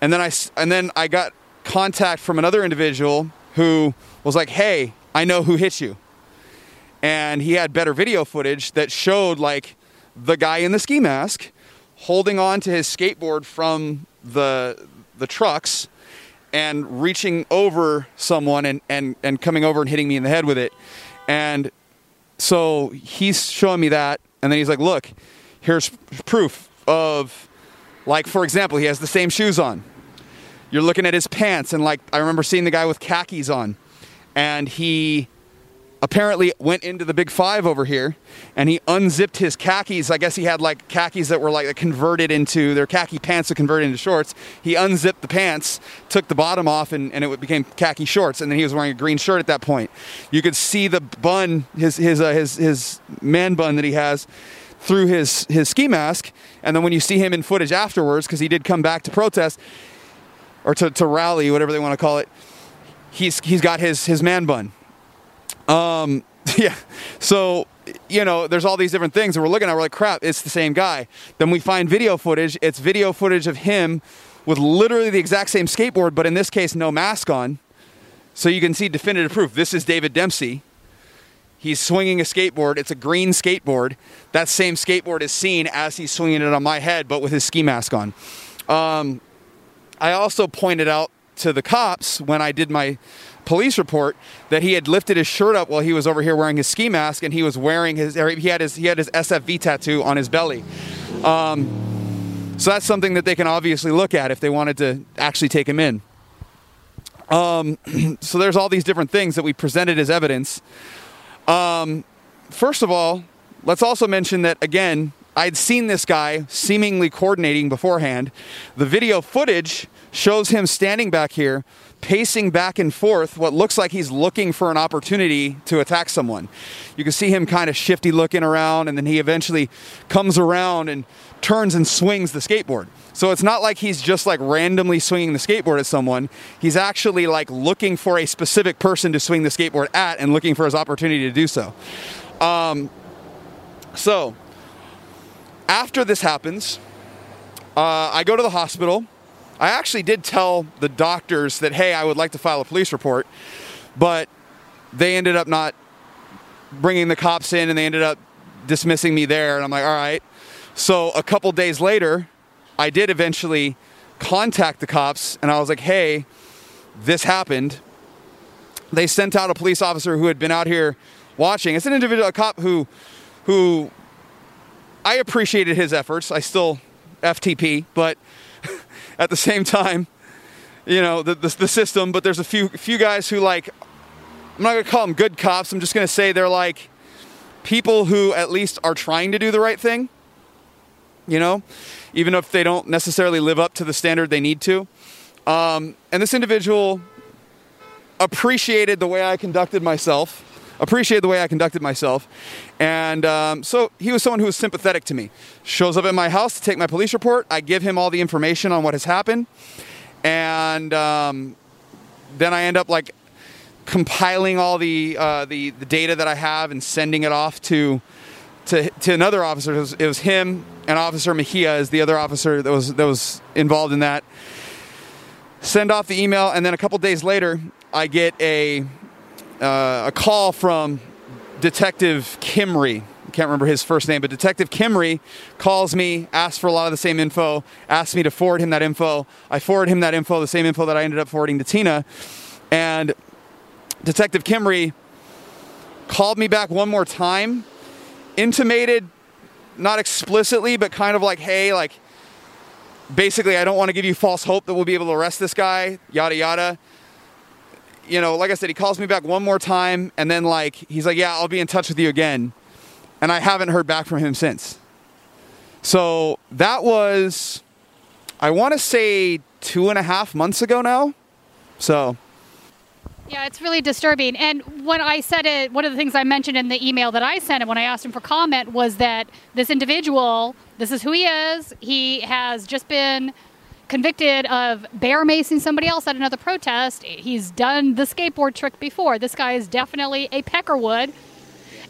And then I, and then I got contact from another individual who was like, hey, I know who hit you. And he had better video footage that showed like the guy in the ski mask holding on to his skateboard from the the trucks and reaching over someone and, and, and coming over and hitting me in the head with it. And so he's showing me that, and then he's like, Look, here's proof of, like, for example, he has the same shoes on. You're looking at his pants, and like, I remember seeing the guy with khakis on, and he apparently went into the big five over here and he unzipped his khakis. I guess he had like khakis that were like converted into their khaki pants that converted into shorts. He unzipped the pants, took the bottom off, and, and it became khaki shorts. And then he was wearing a green shirt at that point. You could see the bun, his his uh, his his man bun that he has through his his ski mask. And then when you see him in footage afterwards, because he did come back to protest or to, to rally, whatever they want to call it, he's he's got his his man bun um, [LAUGHS] yeah. So, you know, there's all these different things, and we're looking at, we're like, crap, it's the same guy. Then we find video footage. It's video footage of him with literally the exact same skateboard, but in this case, no mask on. So you can see definitive proof. This is David Dempsey. He's swinging a skateboard. It's a green skateboard. That same skateboard is seen as he's swinging it on my head, but with his ski mask on. Um, I also pointed out to the cops when I did my police report that he had lifted his shirt up while he was over here wearing his ski mask, and he was wearing his he had his he had his SFV tattoo on his belly. Um, so that's something that they can obviously look at if they wanted to actually take him in. Um, [CLEARS THROAT] so there's all these different things that we presented as evidence. Um, first of all, let's also mention that again, I'd seen this guy seemingly coordinating beforehand. The video footage shows him standing back here pacing back and forth, what looks like he's looking for an opportunity to attack someone. You can see him kind of shifty looking around, and then he eventually comes around and turns and swings the skateboard. So it's not like he's just like randomly swinging the skateboard at someone. He's actually like looking for a specific person to swing the skateboard at and looking for his opportunity to do so. Um, so after this happens, uh, I go to the hospital. I actually did tell the doctors that, hey, I would like to file a police report, but they ended up not bringing the cops in and they ended up dismissing me there. And I'm like, all right. So a couple days later, I did eventually contact the cops and I was like, hey, this happened. they sent out a police officer who had been out here watching. It's an individual a cop who who I appreciated his efforts. I still FTP, but at the same time, you know, the, the, the system, but there's a few few guys who like I'm not going to call them good cops. I'm just going to say they're like people who at least are trying to do the right thing. You know, even if they don't necessarily live up to the standard they need to. Um, and this individual appreciated the way I conducted myself, appreciated the way I conducted myself. And um, so he was someone who was sympathetic to me. Shows up at my house to take my police report. I give him all the information on what has happened. And um, then I end up like compiling all the, uh, the, the data that I have and sending it off to, to, to another officer. It was, it was him and Officer Mejia is the other officer that was, that was involved in that send off the email, and then a couple days later, I get a uh, a call from Detective Kimry. I can't remember his first name, but Detective Kimry calls me, asks for a lot of the same info, asks me to forward him that info. I forward him that info, the same info that I ended up forwarding to Tina, and Detective Kimry called me back one more time, intimated, not explicitly, but kind of like, hey, like basically, I don't want to give you false hope that we'll be able to arrest this guy, yada, yada. You know, like I said, he calls me back one more time, and then, like, he's like, Yeah, I'll be in touch with you again. And I haven't heard back from him since. So that was, I want to say, two and a half months ago now. So. Yeah, it's really disturbing. And when I said it, one of the things I mentioned in the email that I sent him when I asked him for comment was that this individual, this is who he is. He has just been convicted of bear macing somebody else at another protest. He's done the skateboard trick before. This guy is definitely a Peckerwood.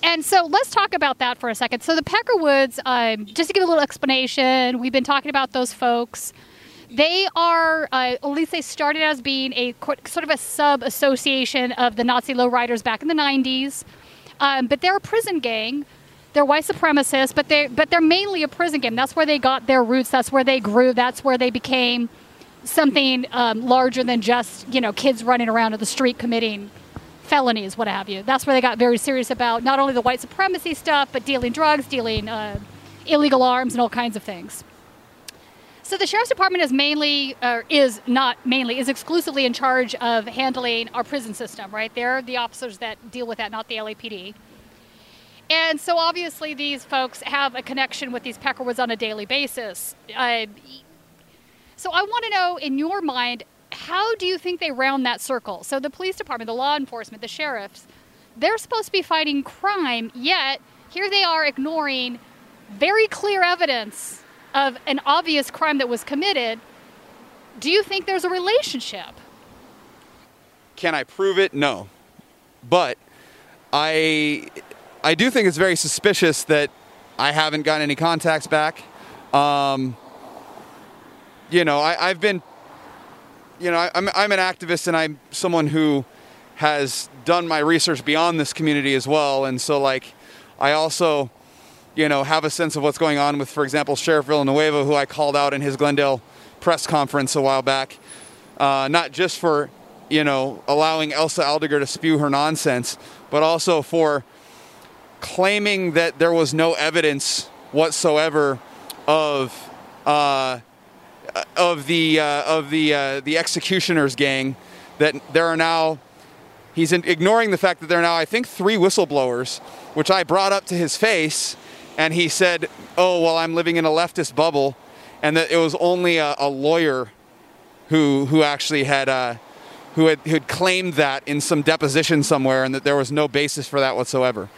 And so let's talk about that for a second. So the Peckerwoods, um, just to give a little explanation, we've been talking about those folks. They are, uh, at least they started as being a sort of a sub association of the Nazi lowriders back in the 90s. Um, but they're a prison gang. They're white supremacists, but they but they're mainly a prison gang. That's where they got their roots. That's where they grew. That's where they became something um, larger than just you know kids running around in the street committing felonies, what have you. That's where they got very serious about not only the white supremacy stuff, but dealing drugs, dealing uh, illegal arms, and all kinds of things. So the sheriff's department is mainly, or is not mainly, is exclusively in charge of handling our prison system. Right, they're the officers that deal with that, not the LAPD. And so obviously these folks have a connection with these Peckerwoods on a daily basis. Uh, so I want to know, in your mind, how do you think they round that circle? So the police department, the law enforcement, the sheriffs, they're supposed to be fighting crime, yet here they are ignoring very clear evidence of an obvious crime that was committed, do you think there's a relationship? Can I prove it? No. But I I do think it's very suspicious that I haven't gotten any contacts back. Um, you know, I, have been, you know, I, I'm, I'm an activist and I'm someone who has done my research beyond this community as well. And so, like, I also you know, have a sense of what's going on with, for example, Sheriff Villanueva, who I called out in his Glendale press conference a while back, uh, not just for, you know, allowing Elsa Aldiger to spew her nonsense, but also for claiming that there was no evidence whatsoever of uh, of the uh, of the uh, the executioners gang. That there are now. He's ignoring the fact that there are now, I think, three whistleblowers, which I brought up to his face and he said, "Oh, well, I'm living in a leftist bubble," and that it was only a, a lawyer who who actually had uh, who had who had claimed that in some deposition somewhere, and that there was no basis for that whatsoever.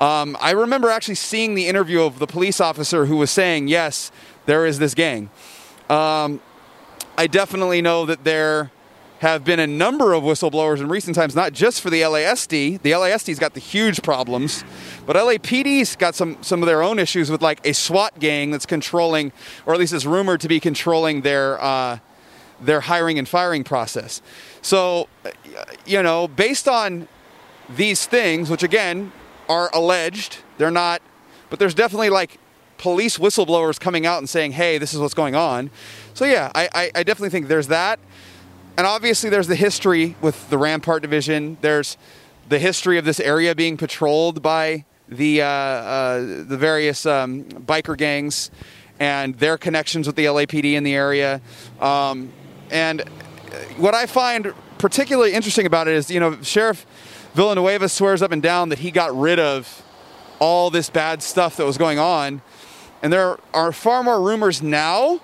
Um, I remember actually seeing the interview of the police officer who was saying, "Yes, there is this gang." Um, I definitely know that there have been a number of whistleblowers in recent times, not just for the LASD. The LASD's got the huge problems, but LAPD's got some some of their own issues with like a SWAT gang that's controlling, or at least is rumored to be controlling their uh, their hiring and firing process. So, you know, based on these things, which again are alleged, they're not, but there's definitely like police whistleblowers coming out and saying, "Hey, this is what's going on." So yeah, I, I, I definitely think there's that. and obviously there's the history with the Rampart Division. There's the history of this area being patrolled by the uh, uh, the various um, biker gangs and their connections with the LAPD in the area. Um, and what I find particularly interesting about it is, you know, Sheriff Villanueva swears up and down that he got rid of all this bad stuff that was going on. And there are far more rumors now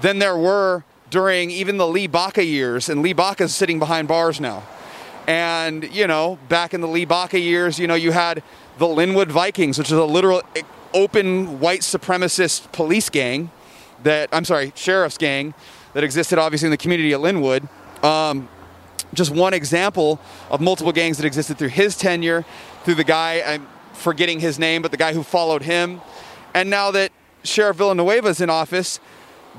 than there were during even the Lee Baca years. And Lee Baca's sitting behind bars now. And, you know, back in the Lee Baca years, you know, you had the Lynwood Vikings, which is a literal open white supremacist police gang that, I'm sorry, sheriff's gang that existed obviously in the community at Lynwood. Um, just one example of multiple gangs that existed through his tenure, through the guy, I'm forgetting his name, but the guy who followed him. And now that Sheriff Villanueva is in office,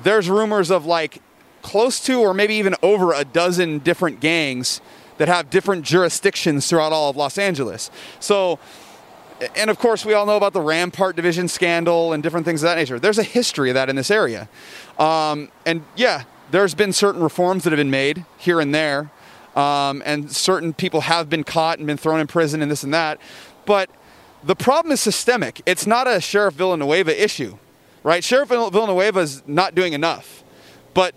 there's rumors of like close to or maybe even over a dozen different gangs that have different jurisdictions throughout all of Los Angeles. So, and of course, we all know about the Rampart Division scandal and different things of that nature. There's a history of that in this area. Um, and yeah, there's been certain reforms that have been made here and there. Um, and certain people have been caught and been thrown in prison and this and that. But the problem is systemic. It's not a Sheriff Villanueva issue, right? Sheriff Villanueva is not doing enough. But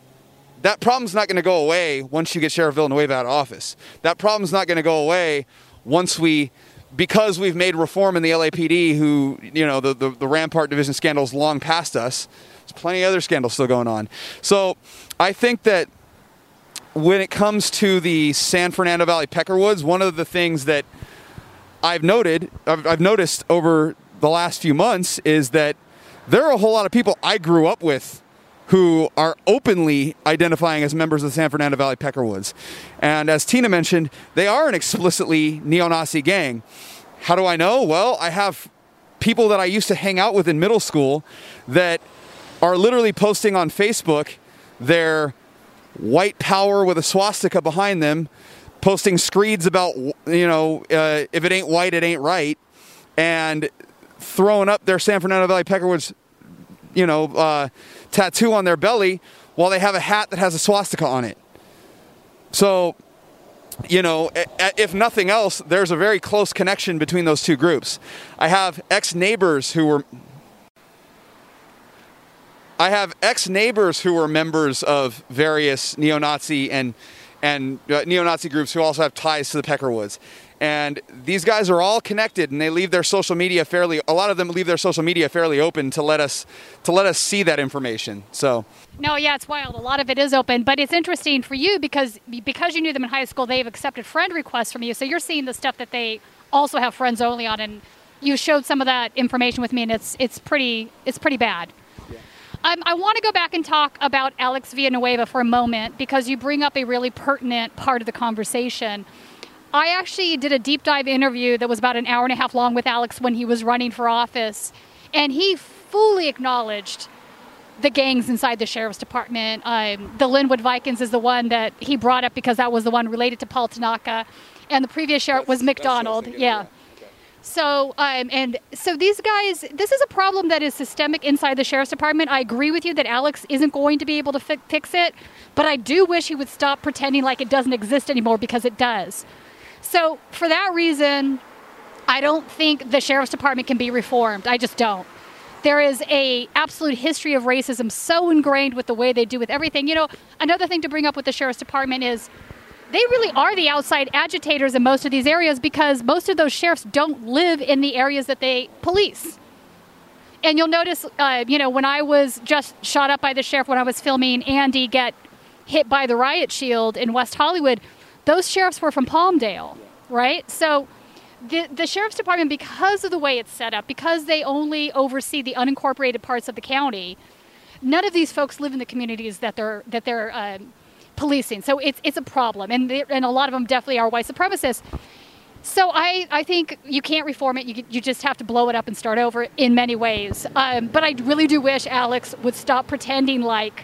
that problem's not going to go away once you get Sheriff Villanueva out of office. That problem's not going to go away once we, because we've made reform in the LAPD, who, you know, the, the, the Rampart Division scandal is long past us. There's plenty of other scandals still going on. So I think that when it comes to the San Fernando Valley Peckerwoods, one of the things that I've noted, I've, I've noticed over the last few months is that there are a whole lot of people I grew up with who are openly identifying as members of the San Fernando Valley Peckerwoods. And as Tina mentioned, they are an explicitly neo Nazi gang. How do I know? Well, I have people that I used to hang out with in middle school that are literally posting on Facebook their white power with a swastika behind them, posting screeds about, you know, uh, if it ain't white, it ain't right, and throwing up their San Fernando Valley Peckerwoods, you know, uh, tattoo on their belly while they have a hat that has a swastika on it. So, you know, if nothing else, there's a very close connection between those two groups. I have ex neighbors who were. I have ex neighbors who were members of various neo Nazi and, and uh, neo Nazi groups who also have ties to the Peckerwoods and these guys are all connected and they leave their social media fairly a lot of them leave their social media fairly open to let us to let us see that information so. No yeah it's wild. A lot of it is open but it's interesting for you because because you knew them in high school they've accepted friend requests from you so you're seeing the stuff that they also have friends only on and you showed some of that information with me and it's it's pretty it's pretty bad um, I want to go back and talk about Alex Villanueva for a moment because you bring up a really pertinent part of the conversation. I actually did a deep dive interview that was about an hour and a half long with Alex when he was running for office, and he fully acknowledged the gangs inside the sheriff's department. Um, the Lynwood Vikings is the one that he brought up because that was the one related to Paul Tanaka, and the previous sheriff was McDonnell. Yeah. So, um, and so these guys, this is a problem that is systemic inside the sheriff's department. I agree with you that Alex isn't going to be able to fi- fix it, but I do wish he would stop pretending like it doesn't exist anymore because it does. So, for that reason, I don't think the sheriff's department can be reformed. I just don't. There is a absolute history of racism so ingrained with the way they do with everything. You know, another thing to bring up with the sheriff's department is they really are the outside agitators in most of these areas because most of those sheriffs don't live in the areas that they police. And you'll notice, uh, you know, when I was just shot up by the sheriff when I was filming Andy get hit by the riot shield in West Hollywood, those sheriffs were from Palmdale, right? So the, the sheriff's department, because of the way it's set up, because they only oversee the unincorporated parts of the county, none of these folks live in the communities that they're that they're um, policing. So it's it's a problem, and and a lot of them definitely are white supremacists. So I, I think you can't reform it. You, you just have to blow it up and start over in many ways. Um, but I really do wish Alex would stop pretending like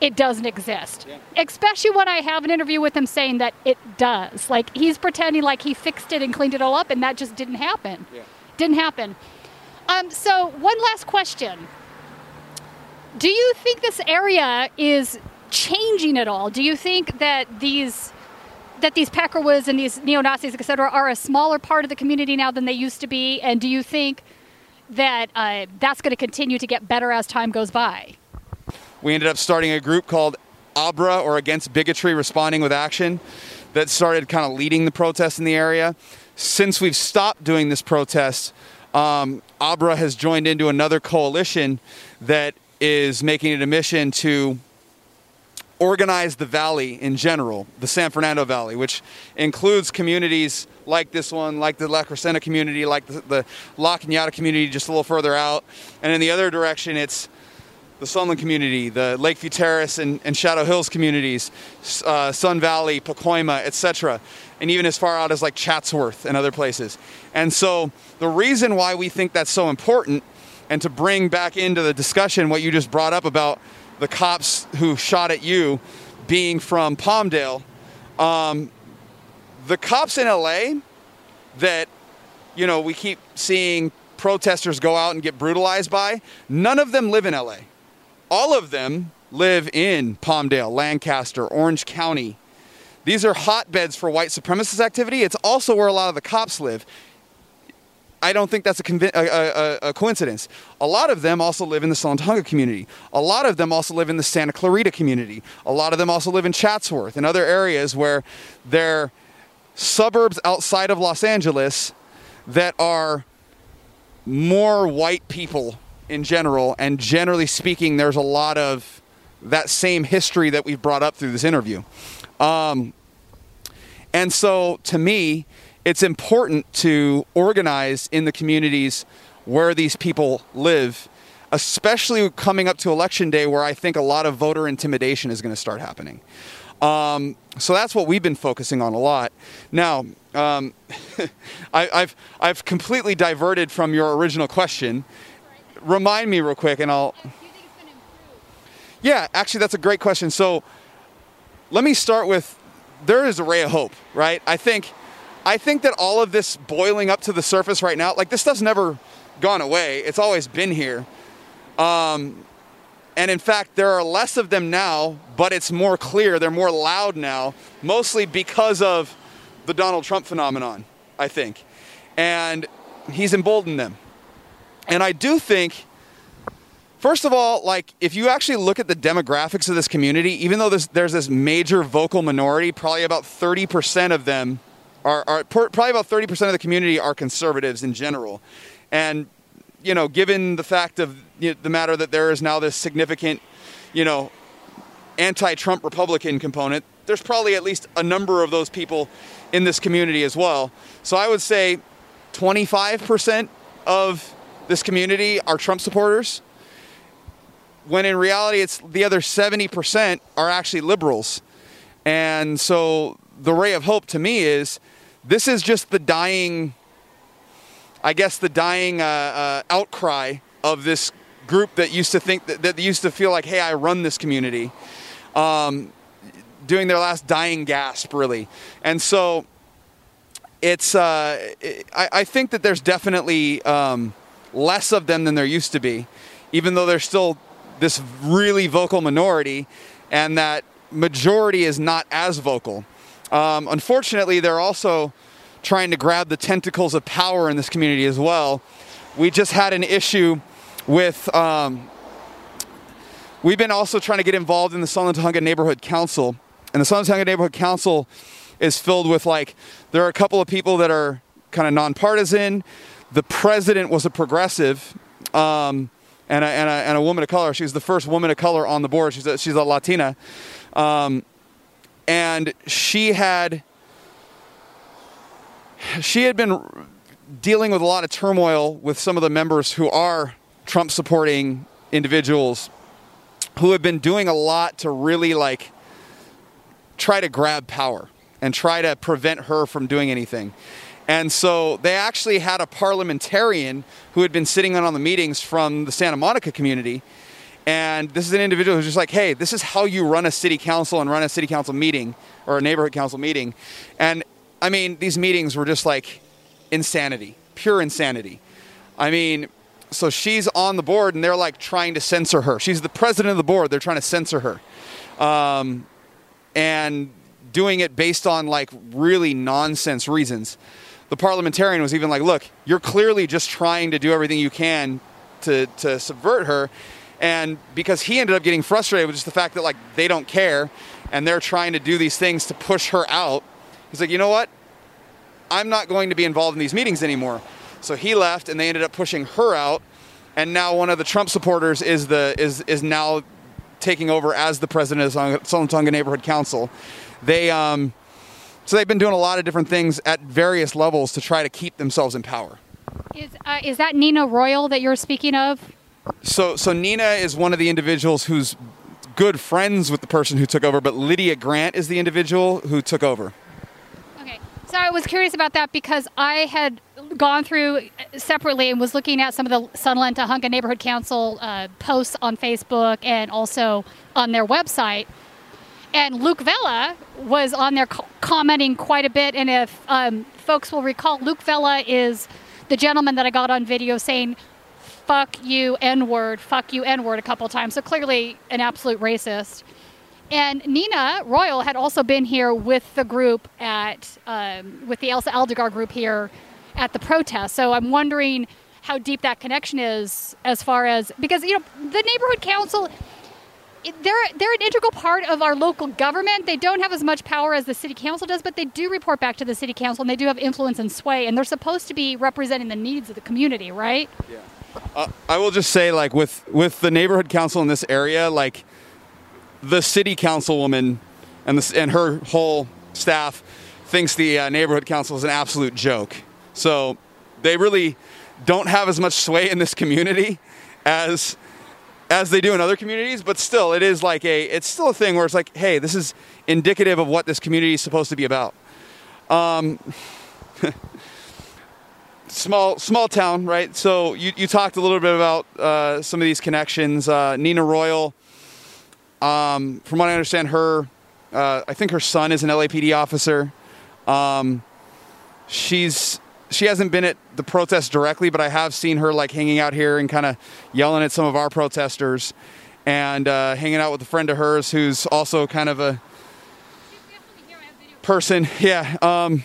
it doesn't exist. Yeah. Especially when I have an interview with him saying that it does. Like he's pretending like he fixed it and cleaned it all up, and that just didn't happen. Yeah. Didn't happen. Um, so one last question: Do you think this area is changing at all? Do you think that these that these Peckerwoods and these neo Nazis, et cetera, are a smaller part of the community now than they used to be? And do you think that uh, that's going to continue to get better as time goes by? We ended up starting a group called ABRA, or Against Bigotry Responding with Action, that started kind of leading the protests in the area. Since we've stopped doing this protest, um, ABRA has joined into another coalition that is making it a mission to organize the valley in general, the San Fernando Valley, which includes communities like this one, like the La Crescenta community, like the, the La Cañada community just a little further out. And in the other direction, it's the Sunland community, the Lakeview Terrace and, and Shadow Hills communities, uh, Sun Valley, Pacoima, etc., and even as far out as like Chatsworth and other places. And so the reason why we think that's so important, and to bring back into the discussion what you just brought up about the cops who shot at you being from Palmdale, um, the cops in LA that you know we keep seeing protesters go out and get brutalized by, none of them live in LA. All of them live in Palmdale, Lancaster, Orange County. These are hotbeds for white supremacist activity. It's also where a lot of the cops live. I don't think that's a, a, a, a, coincidence. A lot of them also live in the Sunland-Tujunga community. A lot of them also live in the Santa Clarita community. A lot of them also live in Chatsworth and other areas where they're suburbs outside of Los Angeles that are more white people in general. And generally speaking, there's a lot of that same history that we've brought up through this interview. Um, and so to me, it's important to organize in the communities where these people live, especially coming up to election day, where I think a lot of voter intimidation is going to start happening. Um, so that's what we've been focusing on a lot. Now, um, [LAUGHS] I, have I've completely diverted from your original question. Remind me real quick, and I'll. Yeah, actually, that's a great question. So, let me start with there is a ray of hope, right? I think I think that all of this boiling up to the surface right now, like this stuff's never gone away. It's always been here. Um, and in fact, there are less of them now, but it's more clear. They're more loud now, mostly because of the Donald Trump phenomenon, I think. And he's emboldened them. And I do think, first of all, like if you actually look at the demographics of this community, even though there's, there's this major vocal minority, probably about 30% of them are, are probably about 30% of the community are conservatives in general. And, you know, given the fact of you know, the matter that there is now this significant, you know, anti Trump Republican component, there's probably at least a number of those people in this community as well. So I would say 25% of this community are Trump supporters, when in reality, it's the other 70% are actually liberals. And so the ray of hope to me is this is just the dying, I guess, the dying uh, uh, outcry of this group that used to think that, that, used to feel like, hey, I run this community, um, doing their last dying gasp, really. And so it's, uh, I, I, think that there's definitely um, less of them than there used to be, even though there's still this really vocal minority, and that majority is not as vocal. Um, unfortunately, they're also trying to grab the tentacles of power in this community as well. We just had an issue with. Um, we've been also trying to get involved in the Sunland-Tujunga Neighborhood Council, and the Sunland-Tujunga Neighborhood Council is filled with like there are a couple of people that are kind of nonpartisan. The president was a progressive. Um, and, a, and, a, and a woman of color. She was the first woman of color on the board. She's a, she's a Latina. Um, and she had she had been dealing with a lot of turmoil with some of the members who are Trump supporting individuals who have been doing a lot to really like try to grab power and try to prevent her from doing anything. And so they actually had a parliamentarian who had been sitting in on the meetings from the Santa Monica community and this is an individual who's just like, hey, this is how you run a city council and run a city council meeting or a neighborhood council meeting. And I mean, these meetings were just like insanity, pure insanity. I mean, so she's on the board, and they're like trying to censor her. She's the president of the board. They're trying to censor her, um, and doing it based on like really nonsense reasons. The parliamentarian was even like, "Look, you're clearly just trying to do everything you can to to subvert her." And because he ended up getting frustrated with just the fact that like they don't care and they're trying to do these things to push her out, he's like, you know what? I'm not going to be involved in these meetings anymore. So he left, and they ended up pushing her out. And now one of the Trump supporters is the is is now taking over as the president of Tujunga Neighborhood Council. They um, so they've been doing a lot of different things at various levels to try to keep themselves in power. Is uh, is that Nina Royal that you're speaking of? So so Nina is one of the individuals who's good friends with the person who took over, but Lydia Grant is the individual who took over. Okay. So I was curious about that because I had gone through separately and was looking at some of the Sunland Tujunga Neighborhood Council uh, posts on Facebook and also on their website. And Luke Vela was on there co- commenting quite a bit. And if um, folks will recall, Luke Vela is the gentleman that I got on video saying, fuck you, N word, fuck you, N word a couple times. So clearly an absolute racist. And Nina Royal had also been here with the group at, um, with the Elsa Aldegar group here at the protest. So I'm wondering how deep that connection is as far as, because, you know, the neighborhood council, they're, they're an integral part of our local government. They don't have as much power as the city council does, but they do report back to the city council and they do have influence and sway, and they're supposed to be representing the needs of the community, right? Yeah. I will just say, like with with the neighborhood council in this area, like the city councilwoman and and her whole staff thinks the uh, neighborhood council is an absolute joke. So they really don't have as much sway in this community as as they do in other communities. But still, it is like a it's still a thing where it's like, hey, this is indicative of what this community is supposed to be about. Um, [LAUGHS] small small town, right? So you, you talked a little bit about uh, some of these connections. Uh, Nina Royal, um, from what I understand, her uh, I think her son is an LAPD officer. Um, she's she hasn't been at the protest directly, but I have seen her like hanging out here and kind of yelling at some of our protesters, and uh, hanging out with a friend of hers who's also kind of a person. Yeah. Um,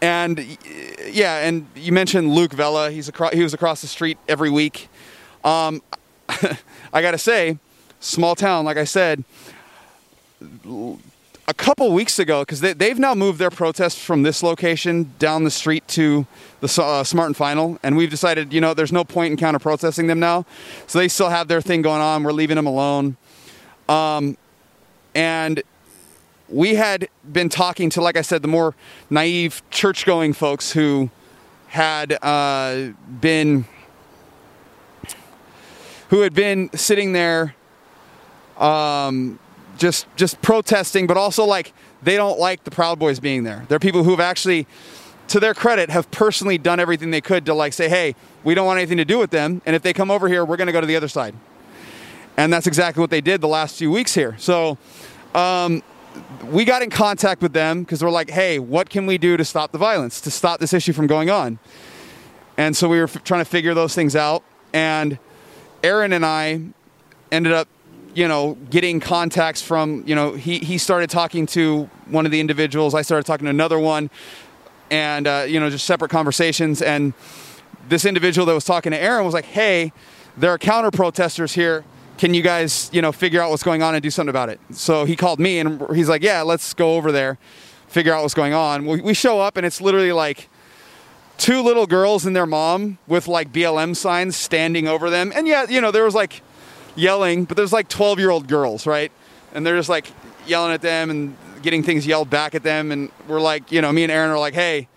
and yeah, and you mentioned Luke Vela. He's across, he was across the street every week. Um, [LAUGHS] I got to say, small town, like I said, a couple weeks ago, because they, have now moved their protest from this location down the street to the uh, Smart and Final, and we've decided, you know, there's no point in counter protesting them now. So they still have their thing going on. We're leaving them alone. Um, and we had been talking to, like I said, the more naive church going folks who had uh, been who had been sitting there um, just just protesting, but also like they don't like the Proud Boys being there. They're people who have actually, to their credit, have personally done everything they could to like say, hey, we don't want anything to do with them, and if they come over here, we're going to go to the other side. And that's exactly what they did the last few weeks here. So um, we got in contact with them because we're like, hey, what can we do to stop the violence, to stop this issue from going on? And so we were f- trying to figure those things out. And Aaron and I ended up, you know, getting contacts from, you know, he, he started talking to one of the individuals. I started talking to another one. And, uh, you know, just separate conversations. And this individual that was talking to Aaron was like, hey, there are counter protesters here can you guys, you know, figure out what's going on and do something about it? So he called me and he's like, yeah, let's go over there, figure out what's going on. We, show up and it's literally like two little girls and their mom with like BLM signs standing over them. And yeah, you know, there was like yelling, but there's like 12 year old girls, right? And they're just like yelling at them and getting things yelled back at them. And we're like, you know, me and Aaron are like, hey,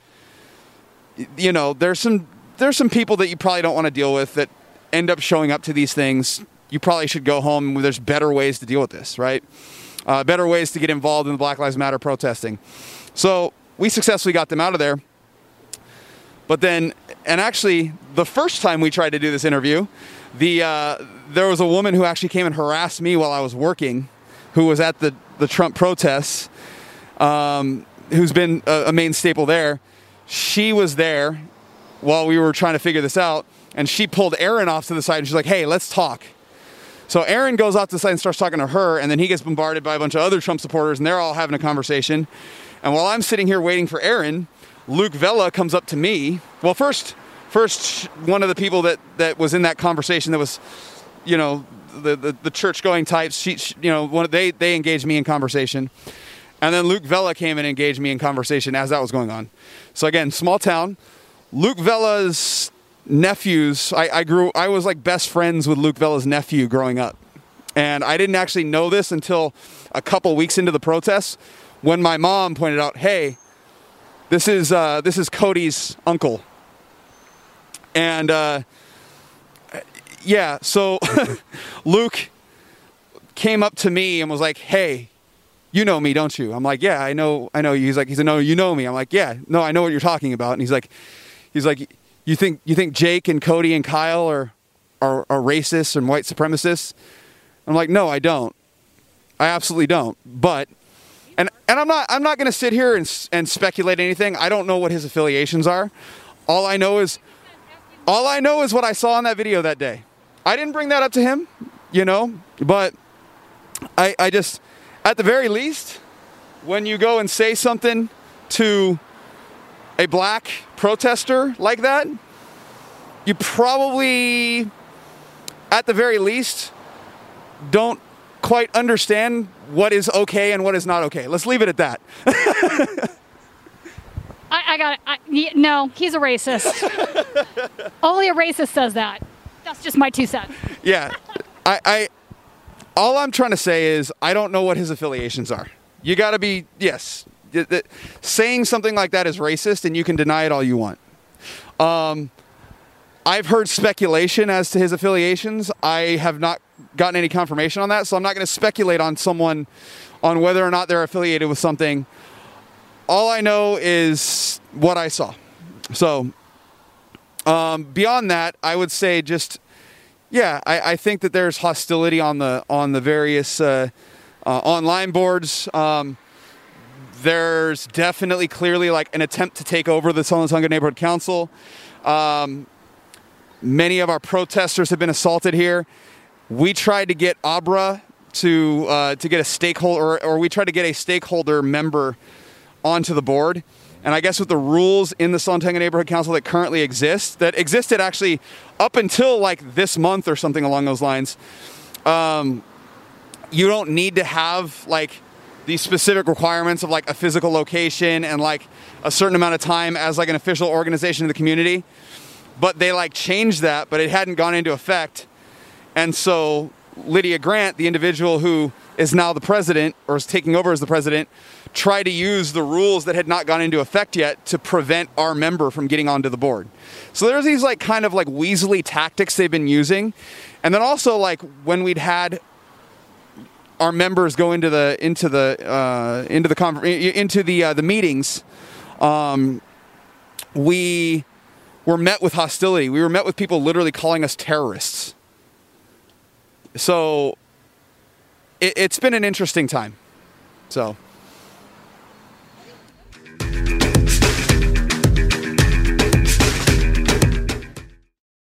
you know, there's some there's some people that you probably don't want to deal with that end up showing up to these things you probably should go home. There's better ways to deal with this, right? Uh, better ways to get involved in the Black Lives Matter protesting. So we successfully got them out of there. But then, and actually, the first time we tried to do this interview, the uh, there was a woman who actually came and harassed me while I was working, who was at the the Trump protests, um, who's been a, a main staple there. She was there while we were trying to figure this out, and she pulled Aaron off to the side and she's like, "Hey, let's talk." So Aaron goes off to the side and starts talking to her, and then he gets bombarded by a bunch of other Trump supporters, and they're all having a conversation. And while I'm sitting here waiting for Aaron, Luke Vella comes up to me. Well, first, first one of the people that that was in that conversation that was, you know, the the, the church going types. She, she, you know, one they they engaged me in conversation, and then Luke Vella came and engaged me in conversation as that was going on. So again, small town. Luke Vella's nephews. I, I grew. I was like best friends with Luke Vella's nephew growing up, and I didn't actually know this until a couple weeks into the protests when my mom pointed out, "Hey, this is uh, this is Cody's uncle." And uh, yeah, so [LAUGHS] Luke came up to me and was like, "Hey, you know me, don't you?" I'm like, "Yeah, I know, I know you." He's like, "He's like, no, you know me." I'm like, "Yeah, no, I know what you're talking about." And he's like, "He's like, you think you think Jake and Cody and Kyle are are, are racists and white supremacists?" I'm like, "No, I don't. I absolutely don't." But and and I'm not I'm not going to sit here and and speculate anything. I don't know what his affiliations are. All I know is all I know is what I saw in that video that day. I didn't bring that up to him, you know, but I I just at the very least when you go and say something to a black protester like that, you probably at the very least don't quite understand what is okay and what is not okay. Let's leave it at that. [LAUGHS] I, I got it. No, he's a racist. [LAUGHS] Only a racist does that. That's just my two cents. yeah. I, I all I'm trying to say is I don't know what his affiliations are. You got to be yes. Saying something like that is racist, and you can deny it all you want. Um, I've heard speculation as to his affiliations. I have not gotten any confirmation on that, so I'm not going to speculate on someone on whether or not they're affiliated with something. All I know is what I saw. So, um, beyond that, I would say just yeah, I, I think that there's hostility on the on the various uh, uh, online boards. Um, there's definitely clearly like an attempt to take over the Sunland-Tujunga Neighborhood Council. Um, many of our protesters have been assaulted here. We tried to get Abra to uh, to get a stakeholder, or, or we tried to get a stakeholder member onto the board. And I guess with the rules in the Sunland-Tujunga Neighborhood Council that currently exist, that existed actually up until like this month or something along those lines, um, you don't need to have like these specific requirements of like a physical location and like a certain amount of time as like an official organization in the community. But they like changed that, but it hadn't gone into effect. And so Lydia Grant, the individual who is now the president or is taking over as the president, tried to use the rules that had not gone into effect yet to prevent our member from getting onto the board. So there's these like kind of like weaselly tactics they've been using. And then also like when we'd had our members go into the into the uh, into the conver- into the uh, the meetings, um, we were met with hostility. We were met with people literally calling us terrorists. So it, it's been an interesting time. So